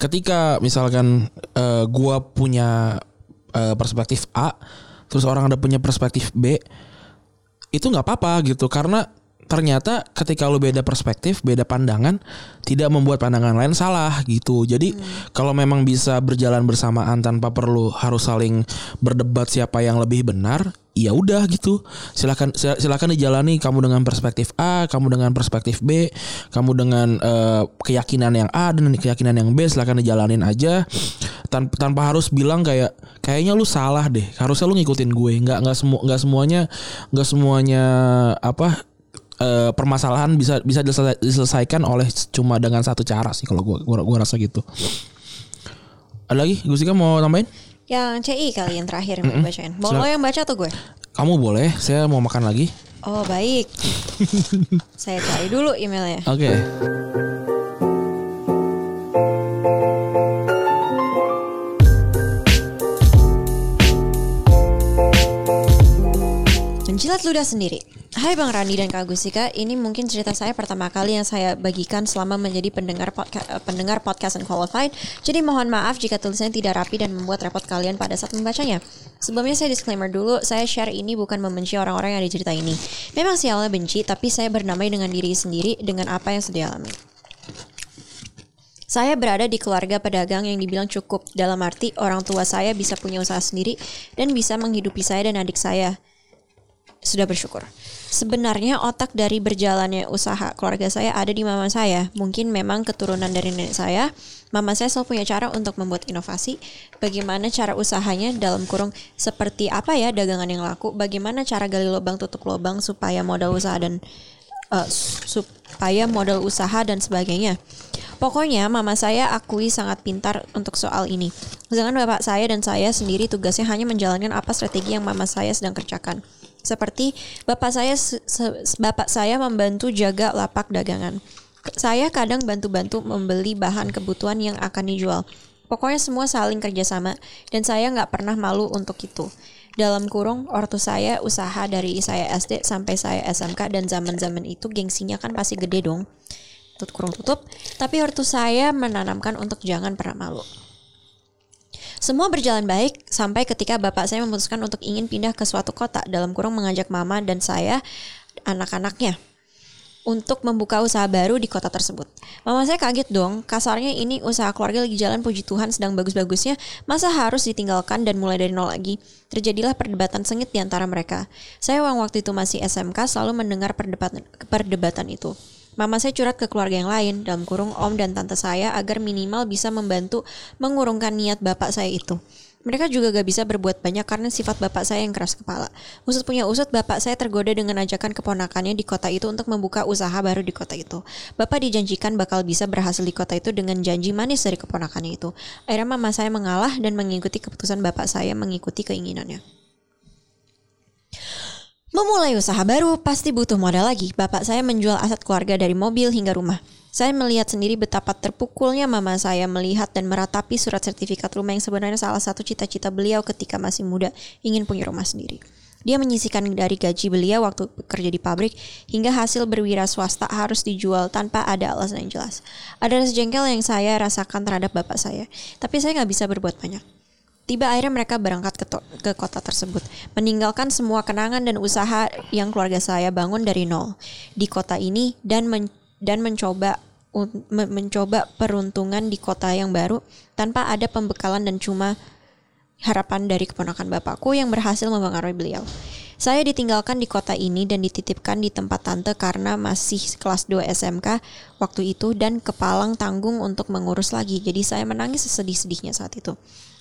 ketika misalkan eh, gue punya eh, perspektif A, terus orang ada punya perspektif B, itu nggak apa-apa gitu. Karena ternyata ketika lu beda perspektif, beda pandangan, tidak membuat pandangan lain salah gitu. Jadi kalau memang bisa berjalan bersamaan tanpa perlu harus saling berdebat siapa yang lebih benar, ya udah gitu. Silakan sil- silakan dijalani kamu dengan perspektif A, kamu dengan perspektif B, kamu dengan eh, keyakinan yang A dan keyakinan yang B, silakan dijalanin aja. Tan- tanpa harus bilang kayak kayaknya lu salah deh. Harusnya lu ngikutin gue. Nggak nggak semua nggak semuanya nggak semuanya apa eh, permasalahan bisa bisa diselesa- diselesaikan oleh cuma dengan satu cara sih kalau gua gua, gua rasa gitu. Ada lagi? Gusika mau tambahin? Yang CI kali yang terakhir yang mau bacain. Mau Sila- lo yang baca atau gue? Kamu boleh, saya mau makan lagi. Oh baik. Saya cari dulu emailnya. Oke. Menjilat ludah sendiri. Hai Bang Randi dan Kak Gusika, ini mungkin cerita saya pertama kali yang saya bagikan selama menjadi pendengar podca- eh, pendengar podcast Unqualified. Jadi mohon maaf jika tulisannya tidak rapi dan membuat repot kalian pada saat membacanya. Sebelumnya saya disclaimer dulu, saya share ini bukan membenci orang-orang yang ada cerita ini. Memang sih awalnya benci, tapi saya bernamai dengan diri sendiri dengan apa yang sudah alami. Saya berada di keluarga pedagang yang dibilang cukup dalam arti orang tua saya bisa punya usaha sendiri dan bisa menghidupi saya dan adik saya sudah bersyukur. Sebenarnya otak dari berjalannya usaha keluarga saya ada di mama saya. Mungkin memang keturunan dari nenek saya. Mama saya selalu punya cara untuk membuat inovasi. Bagaimana cara usahanya dalam kurung seperti apa ya dagangan yang laku. Bagaimana cara gali lubang tutup lubang supaya modal usaha dan eh, supaya modal usaha dan sebagainya. Pokoknya mama saya akui sangat pintar untuk soal ini. Sedangkan bapak saya dan saya sendiri tugasnya hanya menjalankan apa strategi yang mama saya sedang kerjakan. Seperti bapak saya se- bapak saya membantu jaga lapak dagangan. Saya kadang bantu-bantu membeli bahan kebutuhan yang akan dijual. Pokoknya semua saling kerjasama dan saya nggak pernah malu untuk itu. Dalam kurung, ortu saya usaha dari saya SD sampai saya SMK dan zaman-zaman itu gengsinya kan pasti gede dong. Tut kurung tutup. Tapi ortu saya menanamkan untuk jangan pernah malu. Semua berjalan baik sampai ketika bapak saya memutuskan untuk ingin pindah ke suatu kota dalam kurung mengajak mama dan saya anak-anaknya untuk membuka usaha baru di kota tersebut. Mama saya kaget dong, kasarnya ini usaha keluarga lagi jalan puji Tuhan sedang bagus-bagusnya, masa harus ditinggalkan dan mulai dari nol lagi? Terjadilah perdebatan sengit di antara mereka. Saya waktu itu masih SMK selalu mendengar perdebatan, perdebatan itu. Mama saya curhat ke keluarga yang lain, dalam kurung om dan tante saya agar minimal bisa membantu mengurungkan niat bapak saya itu. Mereka juga gak bisa berbuat banyak karena sifat bapak saya yang keras kepala. Usut punya usut, bapak saya tergoda dengan ajakan keponakannya di kota itu untuk membuka usaha baru di kota itu. Bapak dijanjikan bakal bisa berhasil di kota itu dengan janji manis dari keponakannya itu. Akhirnya mama saya mengalah dan mengikuti keputusan bapak saya mengikuti keinginannya. Memulai usaha baru pasti butuh modal lagi. Bapak saya menjual aset keluarga dari mobil hingga rumah. Saya melihat sendiri betapa terpukulnya mama saya melihat dan meratapi surat sertifikat rumah yang sebenarnya salah satu cita-cita beliau ketika masih muda ingin punya rumah sendiri. Dia menyisikan dari gaji beliau waktu bekerja di pabrik hingga hasil berwira swasta harus dijual tanpa ada alasan yang jelas. Ada rasa yang saya rasakan terhadap bapak saya, tapi saya nggak bisa berbuat banyak. Tiba akhirnya mereka berangkat ke, ke kota tersebut, meninggalkan semua kenangan dan usaha yang keluarga saya bangun dari nol di kota ini dan men, dan mencoba men, mencoba peruntungan di kota yang baru tanpa ada pembekalan dan cuma harapan dari keponakan bapakku yang berhasil mempengaruhi beliau. Saya ditinggalkan di kota ini dan dititipkan di tempat tante karena masih kelas 2 SMK waktu itu dan kepalang tanggung untuk mengurus lagi. Jadi saya menangis sesedih-sedihnya saat itu.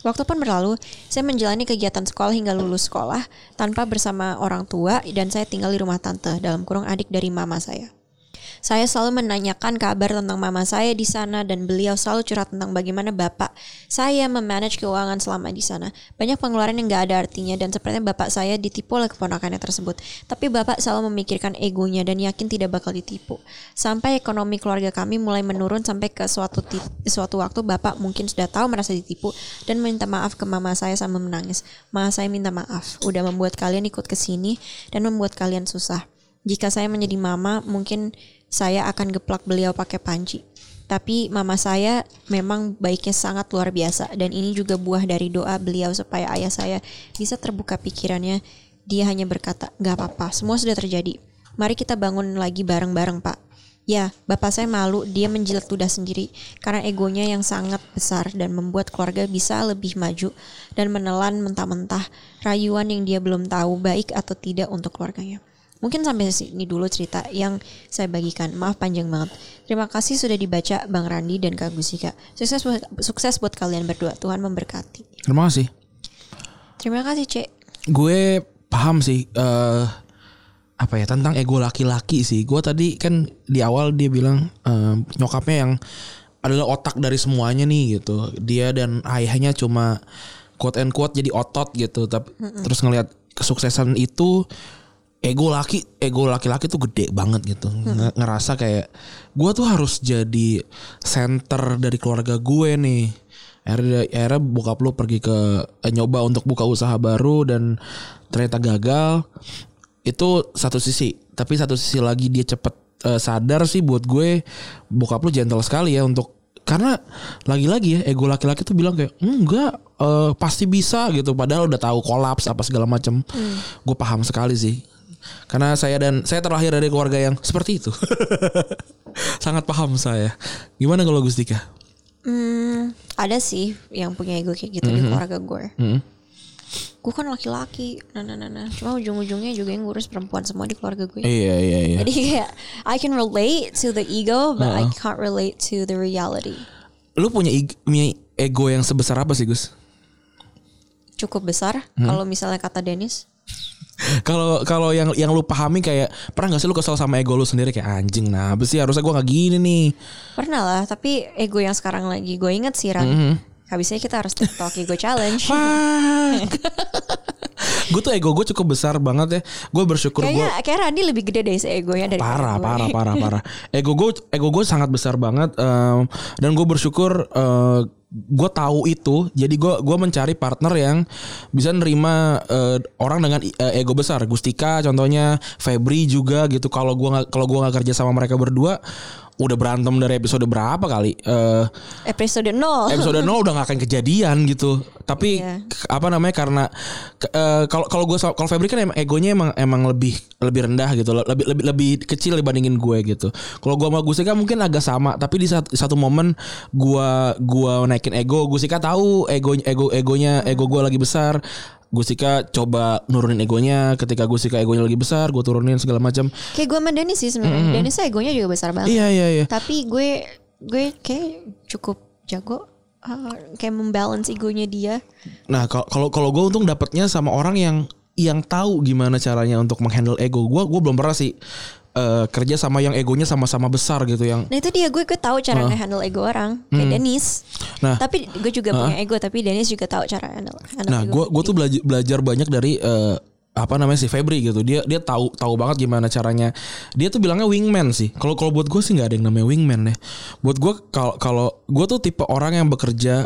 Waktu pun berlalu, saya menjalani kegiatan sekolah hingga lulus sekolah tanpa bersama orang tua dan saya tinggal di rumah tante dalam kurung adik dari mama saya. Saya selalu menanyakan kabar tentang mama saya di sana dan beliau selalu curhat tentang bagaimana bapak saya memanage keuangan selama di sana. Banyak pengeluaran yang gak ada artinya dan sepertinya bapak saya ditipu oleh keponakannya tersebut. Tapi bapak selalu memikirkan egonya dan yakin tidak bakal ditipu. Sampai ekonomi keluarga kami mulai menurun sampai ke suatu suatu waktu bapak mungkin sudah tahu merasa ditipu dan minta maaf ke mama saya sambil menangis. Mama saya minta maaf, udah membuat kalian ikut ke sini dan membuat kalian susah. Jika saya menjadi mama, mungkin saya akan geplak beliau pakai panci. Tapi mama saya memang baiknya sangat luar biasa dan ini juga buah dari doa beliau supaya ayah saya bisa terbuka pikirannya. Dia hanya berkata, gak apa-apa, semua sudah terjadi. Mari kita bangun lagi bareng-bareng pak. Ya, bapak saya malu dia menjilat ludah sendiri karena egonya yang sangat besar dan membuat keluarga bisa lebih maju dan menelan mentah-mentah rayuan yang dia belum tahu baik atau tidak untuk keluarganya. Mungkin sampai sini dulu cerita yang saya bagikan. Maaf panjang banget. Terima kasih sudah dibaca Bang Randi dan Kak Gusika. Sukses sukses buat kalian berdua. Tuhan memberkati. Terima kasih. Terima kasih, Cek. Gue paham sih uh, apa ya tentang ego laki-laki sih. Gue tadi kan di awal dia bilang uh, nyokapnya yang adalah otak dari semuanya nih gitu. Dia dan ayahnya cuma quote and quote jadi otot gitu. Tapi mm -mm. terus ngelihat kesuksesan itu ego laki ego laki-laki tuh gede banget gitu. Hmm. ngerasa kayak gue tuh harus jadi center dari keluarga gue nih. Akhirnya, akhirnya bokap lu pergi ke eh, nyoba untuk buka usaha baru dan ternyata gagal. Itu satu sisi tapi satu sisi lagi dia cepet uh, sadar sih buat gue bokap lu gentle sekali ya untuk karena lagi-lagi ya ego laki-laki tuh bilang kayak enggak uh, pasti bisa gitu. Padahal udah tahu kolaps apa segala macam hmm. gue paham sekali sih karena saya dan saya terlahir dari keluarga yang seperti itu. Sangat paham saya. Gimana kalau Gustika? Hmm, ada sih yang punya ego kayak gitu mm -hmm. di mhm. keluarga gue. Mm -hmm. Gue kan laki-laki, nah, nah, nah, nah. Cuma ujung-ujungnya juga yang ngurus perempuan semua di keluarga gue. Iya, iya, iya. Jadi kayak I can relate to the ego, but uh -uh. I can't relate to the reality. Lu punya ego yang sebesar apa sih, Gus? Cukup besar. Hmm? Kalau misalnya kata Dennis. Kalau kalau yang yang lu pahami kayak pernah gak sih lu kesel sama ego lu sendiri? Kayak anjing nah apa sih harusnya gue nggak gini nih? Pernah lah tapi ego yang sekarang lagi gue inget sih Ran. Mm -hmm. habisnya kita harus tiktok ego challenge. Gue tuh ego gue cukup besar banget ya. Gue bersyukur gue kayak Randy lebih gede dari ego ya dari parah parah parah parah. Ego gue ego gue sangat besar banget um, dan gue bersyukur uh, gue tahu itu jadi gue gua mencari partner yang bisa nerima uh, orang dengan uh, ego besar. Gustika contohnya Febri juga gitu. Kalau gue kalau gue nggak kerja sama mereka berdua udah berantem dari episode berapa kali? Uh, episode 0. Episode 0 udah gak akan kejadian gitu. Tapi yeah. apa namanya karena kalau uh, kalau gue kalau Febri kan emang egonya emang emang lebih lebih rendah gitu, lebih lebih lebih kecil dibandingin gue gitu. Kalau gue sama Gusika mungkin agak sama, tapi di satu, satu momen gue gua naikin ego, Gusika tahu ego ego egonya ego gue lagi besar Gustika coba nurunin egonya ketika Gustika egonya lagi besar gue turunin segala macam kayak gue sama Dennis sih sebenarnya mm -hmm. Dennis egonya juga besar banget iya iya iya tapi gue gue kayak cukup jago uh, kayak membalance egonya dia. Nah kal- kalau kalau gue untung dapetnya sama orang yang yang tahu gimana caranya untuk menghandle ego. Gue gue belum pernah sih eh, kerja sama yang egonya sama-sama besar gitu yang. Nah itu dia gue gue tahu cara nge-handle ego orang kayak Dennis. Nah. tapi gue juga punya ego tapi Dennis juga tahu cara handle. handle Nah gue gue tuh belajar belajar banyak dari eh, apa namanya si Febri gitu. Dia dia tahu tahu banget gimana caranya. Dia tuh bilangnya wingman sih. Kalau kalau buat gue sih nggak ada yang namanya wingman deh. Buat gue kalau kalau gue tuh tipe orang yang bekerja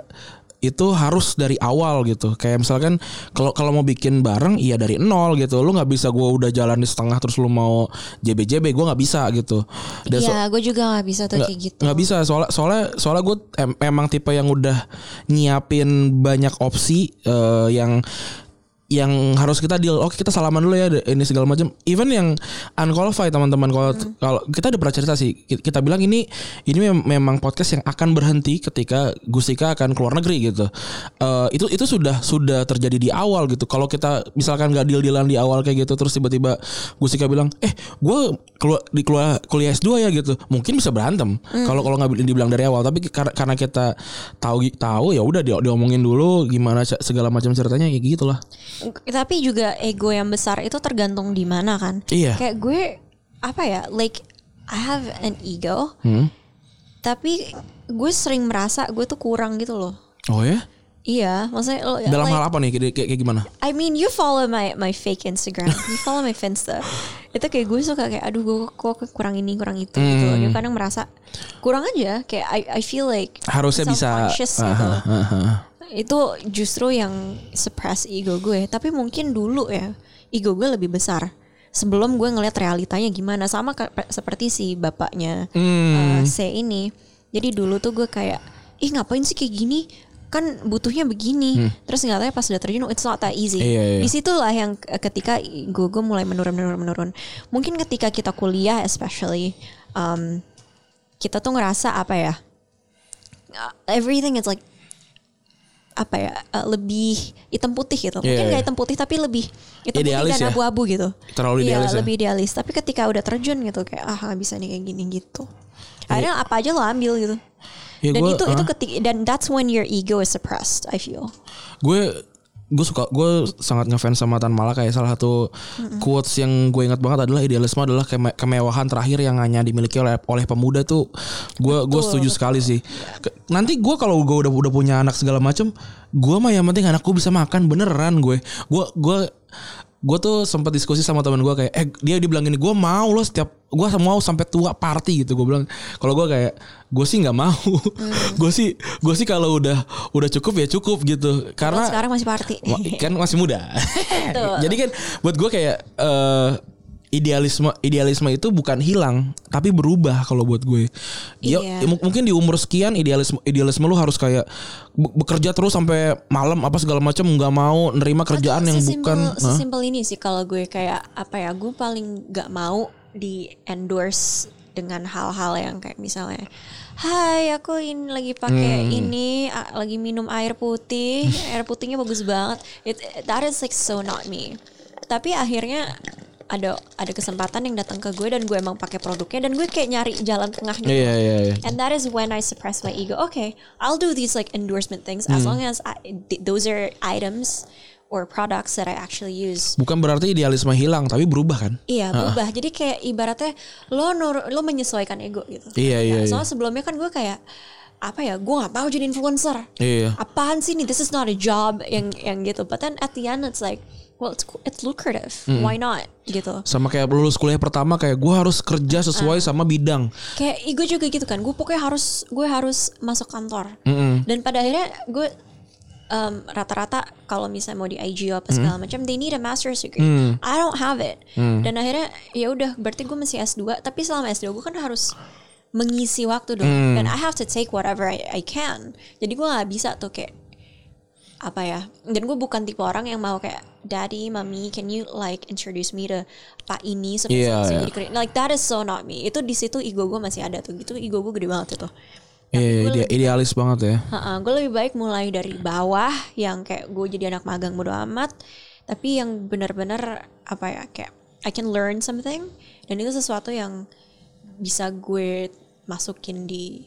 itu harus dari awal gitu. Kayak misalkan kalau kalau mau bikin bareng iya dari nol gitu. Lu nggak bisa gue udah jalan di setengah terus lu mau jb jb gue nggak bisa gitu. Dan so- Iya, gue juga gak bisa tuh kayak gitu. nggak bisa. Soalnya soalnya soalnya gue em- emang tipe yang udah nyiapin banyak opsi eh, yang yang harus kita deal. Oke kita salaman dulu ya ini segala macam. Even yang unqualified teman-teman kalau kalau kita udah pernah cerita sih ki- kita bilang ini ini mem- memang podcast yang akan berhenti ketika Gusika akan keluar negeri gitu. Eh, itu itu sudah sudah terjadi di awal gitu. Kalau kita misalkan nggak deal dealan di awal kayak gitu terus tiba-tiba Gusika bilang eh gue keluar di keluar kuliah S2 ya gitu. Mungkin bisa berantem. Kalau kalau nggak bi- dibilang dari awal tapi karena karena kita tahu tahu ya udah diomongin dulu gimana segala macam ceritanya kayak gitulah. Tapi juga ego yang besar itu tergantung di mana kan. Iya. Kayak gue apa ya, like I have an ego, Hmm? tapi gue sering merasa gue tuh kurang gitu loh. Oh ya? Iya, maksudnya lo Dalam like, hal apa nih kayak, kayak, gimana? I mean you follow my my fake Instagram, you follow my Finsta. itu kayak gue suka kayak aduh gue kok kurang ini kurang itu gitu. Hmm. Gue kadang merasa kurang aja kayak I I feel like Harusnya bisa self-conscious gitu. Aha, aha. Itu justru yang suppress ego gue. Tapi mungkin dulu ya ego gue lebih besar. Sebelum gue ngeliat realitanya gimana sama ke- seperti si bapaknya Hmm. uh, C ini. Jadi dulu tuh gue kayak ih ngapain sih kayak gini? Kan butuhnya begini. Terus nggak tahu ya pas udah terjun it's not that easy. Hmm. Iya, iya. Di situlah yang eh, ketika ego gue mulai menurun menurun menurun. Mungkin ketika kita kuliah especially um, kita tuh ngerasa apa ya? everything is like apa ya uh, lebih hitam putih gitu mungkin Iya, nggak iya. hitam putih tapi lebih hitam Idealis putih dan ya? abu-abu gitu Terlalu Iya, idealis ya? lebih idealis tapi ketika udah terjun gitu kayak ah bisa nih kayak gini gitu akhirnya apa aja lo ambil gitu Ya, dan gua- itu itu ah. ketika dan that's when your ego is suppressed I feel gue gue suka gue sangat ngefans sama Tan Malaka kayak salah satu quotes yang gue ingat banget adalah idealisme adalah keme- kemewahan terakhir yang hanya dimiliki oleh oleh pemuda tuh gue gue setuju sekali sih. Nanti gue kalau gue udah udah punya anak segala macem gue mah yang penting anakku bisa makan beneran gue. Gue gue gue tuh sempat diskusi sama teman gue kayak eh dia dibilang gini gue mau loh setiap gue mau sampai tua party gitu gue bilang. Kalau gue kayak gue sih nggak mau. Gue sih gue sih kalau udah udah cukup ya cukup gitu. Karena karena sekarang masih party. Kan masih muda. Jadi kan buat gue kayak eh, idealisme idealisme itu bukan hilang tapi berubah kalau buat gue. Ya, Iya. ya, mu- mungkin di umur sekian idealisme idealisme lu harus kayak be- bekerja terus sampai malam apa segala macam nggak mau nerima kerjaan Atau yang sesimpel- bukan sesimpel ini sih kalau gue kayak apa ya gue paling nggak mau di endorse dengan hal-hal yang kayak misalnya Hai aku ini lagi pakai Hmm. ini lagi minum air putih air putihnya bagus banget it, that is like so not me tapi akhirnya ada ada kesempatan yang datang ke gue dan gue emang pakai produknya dan gue kayak nyari jalan tengah gitu Iya iya iya. And that is when I suppress my ego. Okay, I'll do these like endorsement things Hmm. as long as I, th- those are items or products that I actually use. Bukan berarti idealisme hilang tapi berubah kan? Iya, berubah. Jadi kayak ibaratnya lo nur, lo menyesuaikan ego gitu. Iya, iya, Nah, iya. Soalnya sebelumnya kan gue kayak apa ya, gue gak mau jadi influencer. Iya. Apaan sih nih? This is not a job yang yang gitu. But then at the end it's like, well it's it's lucrative. Hmm. Why not? Gitu. Sama kayak lulus kuliah pertama kayak gue harus kerja sesuai Ah. sama bidang. kayak gue juga gitu kan gue pokoknya harus gue harus masuk kantor dan pada akhirnya gue um, rata-rata kalau misalnya mau di IG apa segala macam they need a master's degree I don't have it dan akhirnya ya udah berarti gue masih S2 tapi selama S2 gue kan harus mengisi waktu dong dan I have to take whatever I, I can jadi gue nggak bisa tuh kayak apa ya dan gue bukan tipe orang yang mau kayak daddy mami can you like introduce me to pak ini Iya, saya bisa iya. jadi like that is so not me. Itu di situ ego gue masih ada tuh gitu. Ego gue gede banget itu. Iya ide- idealis banget ya. gue lebih baik mulai dari bawah yang kayak gue jadi anak magang bodo amat. Tapi yang benar-benar apa ya kayak I can learn something. Dan itu sesuatu yang bisa gue masukin di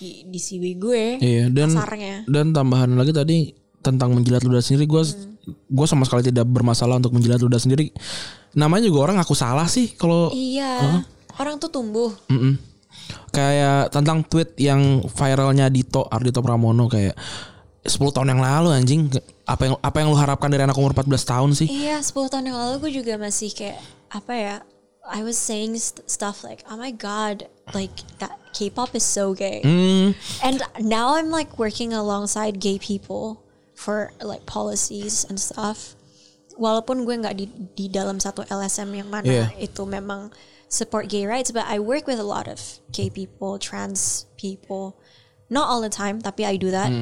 di di CV gue Iya dan dan tambahan lagi tadi tentang menjilat ludah sendiri gue gue sama sekali tidak bermasalah untuk menjilat ludah sendiri. Namanya juga orang aku salah sih kalau iya orang tuh tumbuh Mm-mm. Kayak tentang tweet yang viralnya Dito Ardito Pramono kayak 10 tahun yang lalu anjing apa yang apa yang lu harapkan dari anak umur 14 tahun sih? Iya, 10 tahun yang lalu gue juga masih kayak apa ya? I was saying st- stuff like, "Oh my god, like that K-pop is so gay." Hmm, And now I'm like working alongside gay people for like policies and stuff. Walaupun gue nggak di di dalam satu LSM yang mana Iya. itu memang support gay rights, but I work with a lot of gay people, trans people. Not all the time, tapi I do that.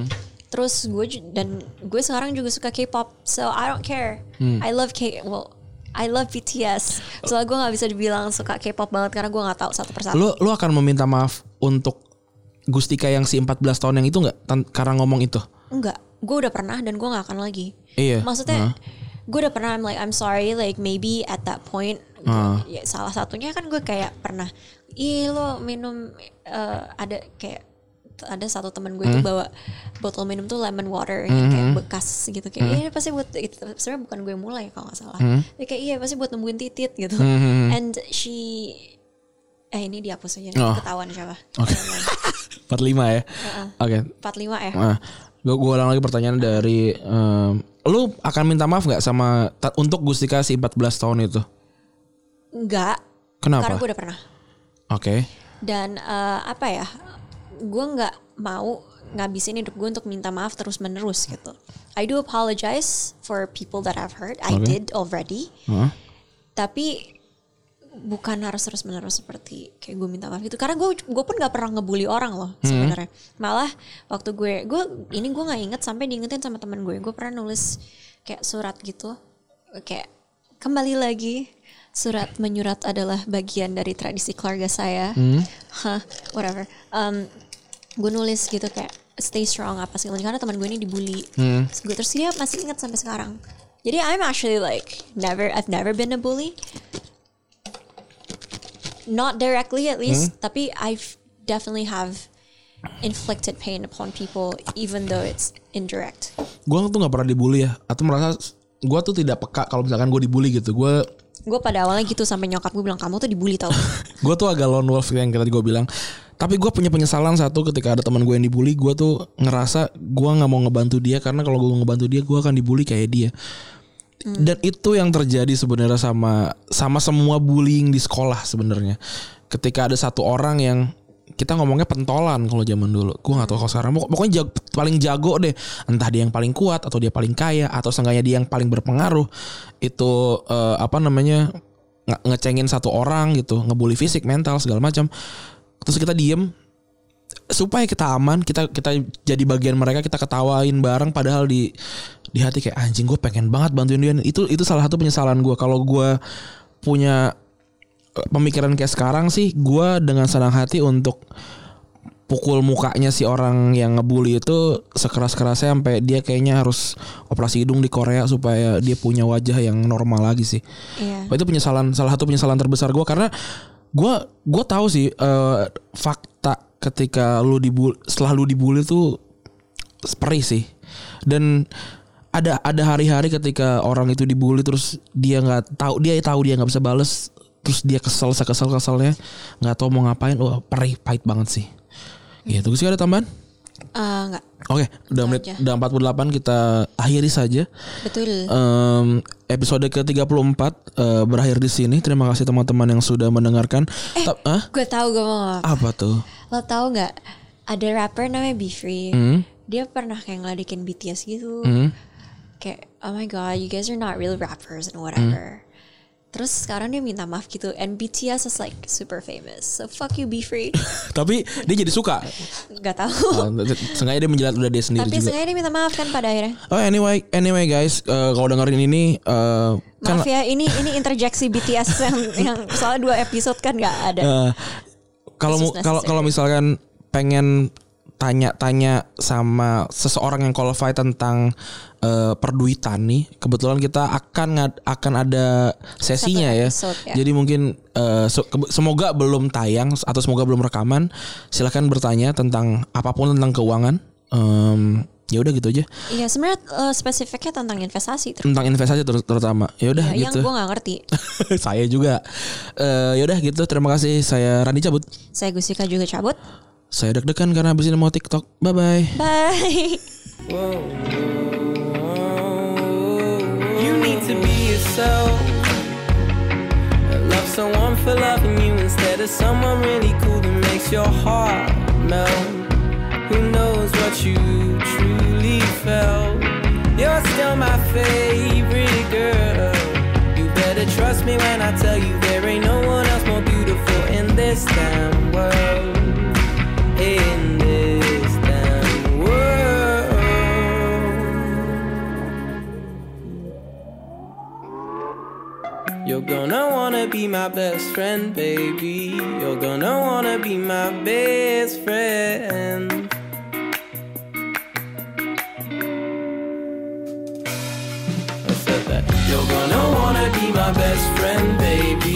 Terus gue dan gue sekarang juga suka K-pop, so I don't care. I love K. Well, I love BTS. Soalnya gue nggak bisa dibilang suka K-pop banget karena gue nggak tahu satu persatu. lu lu akan meminta maaf untuk Gustika yang si 14 tahun yang itu nggak karena ngomong itu? Enggak, gue udah pernah dan gue nggak akan lagi. Iya. Maksudnya, gue udah pernah. I'm like, I'm sorry. Like maybe at that point, gua- ya, salah satunya kan gue kayak pernah, ih lo minum eh, ada kayak ada satu teman gue tuh bawa botol minum tuh lemon water yang kayak bekas gitu kayak iya pasti buat itu sebenarnya bukan gue mulai kalau nggak salah Dia kayak iya pasti buat nembuin titit gitu and she eh ini dihapus aja Oh. ketahuan siapa Oke. 45 ya. Oke. 45 ya Nah, gue gue ulang lagi pertanyaan dari em, lu akan minta maaf nggak sama untuk Gustika si 14 tahun itu? enggak Kenapa? karena gue udah pernah Oke. dan eh, apa ya gue nggak mau ngabisin hidup gue untuk minta maaf terus menerus gitu I do apologize for people that I've hurt I did already Hah? tapi bukan harus terus menerus seperti kayak gue minta maaf gitu. Karena gue gue pun nggak pernah ngebully orang loh sebenarnya. Malah waktu gue gue ini gue nggak inget sampai diingetin sama teman gue. Gue pernah nulis kayak surat gitu. Kayak kembali lagi surat menyurat adalah bagian dari tradisi keluarga saya. Hah, whatever. Um, gue nulis gitu kayak stay strong apa sih karena teman gue ini dibully. Terus gue terus dia masih ingat sampai sekarang. Jadi I'm actually like never I've never been a bully not directly at least tapi I've definitely have inflicted pain upon people even though it's indirect Gue tuh nggak pernah dibully ya, atau merasa gue tuh tidak peka kalau misalkan gue dibully gitu. Gue gue pada awalnya gitu sampai nyokap gue bilang kamu tuh dibully tau gue tuh agak lone wolf yang tadi gue bilang. Tapi gue punya penyesalan satu ketika ada teman gue yang dibully, gue tuh ngerasa gue nggak mau ngebantu dia karena kalau gue ngebantu dia, gue akan dibully kayak dia. Dan itu yang terjadi sebenarnya sama sama semua bullying di sekolah sebenarnya. Ketika ada satu orang yang kita ngomongnya pentolan kalau zaman dulu. Gue nggak tahu kalau sekarang. Pokok- Pokoknya jago, paling jago deh. Entah dia yang paling kuat atau dia paling kaya atau seenggaknya dia yang paling berpengaruh. Itu eh, apa namanya nge- ngecengin satu orang gitu, ngebully fisik, mental segala macam. Terus kita diem supaya kita aman kita kita jadi bagian mereka kita ketawain bareng padahal di di hati kayak anjing gue pengen banget bantuin dia. Itu itu salah satu penyesalan gue kalau gue punya eh, pemikiran kayak sekarang sih gue dengan senang hati untuk pukul mukanya si orang yang ngebully itu sekeras kerasnya sampai dia kayaknya harus operasi hidung di Korea supaya dia punya wajah yang normal lagi sih. Iya. Oh, itu penyesalan salah satu penyesalan terbesar gue karena gue gue tahu sih eh, fakta ketika lu dibully setelah lu dibully tuh perih sih dan ada ada hari-hari ketika orang itu dibully terus dia nggak tahu dia tahu dia nggak bisa bales terus dia kesel sekesel keselnya nggak tahu mau ngapain wah perih pahit banget sih gitu sih ada tambahan Eh, enggak oke udah menit udah 48 kita akhiri saja betul Em, episode ke-34 eh, berakhir di sini. Terima kasih teman-teman yang sudah mendengarkan. Ta- Hah? gue tahu gue mau. Apa tuh? Lo tau nggak ada rapper namanya Be Free. Hmm? dia pernah kayak ngeladekin BTS gitu. Hmm? kayak oh my god you guys are not real rappers and whatever. Terus sekarang dia minta maaf gitu and BTS is like super famous. So fuck you Be Free. Tapi dia jadi suka. nggak tahu. Oh, sengaja dia menjilat udah dia sendiri tapi juga. sengaja dia minta maaf kan pada akhirnya. Oh anyway, anyway guys, eh, kalau dengerin ini eh, kan maaf ya ini ini interjeksi BTS yang yang soalnya dua episode kan nggak ada. Eh, kalau kalau kalau misalkan pengen tanya-tanya sama seseorang yang qualified tentang eh, perduitan nih. Kebetulan kita akan akan ada sesinya ya. episode ya. Jadi mungkin ke- semoga belum tayang atau semoga belum rekaman. Silahkan bertanya tentang apa pun tentang keuangan. Em, ya udah gitu aja. Iya sebenarnya eh, spesifiknya tentang investasi ter- Tentang investasi ter- terutama. Ya udah ya, yang gitu. gue nggak ngerti. saya juga. Eh ya udah gitu. Terima kasih. Saya Randi cabut. Saya Gusika juga cabut. Saya deg-degan karena habis ini mau TikTok. Bye bye. Bye. You need to be yourself. Love someone for loving you instead of someone really cool that makes your heart melt. Who knows what you truly felt? You're still my favorite girl. You better trust me when I tell you there ain't no one else more beautiful in this damn world. In this damn world. You're gonna wanna be my best friend, baby. You're gonna wanna be my best friend. You're gonna wanna be my best friend, baby.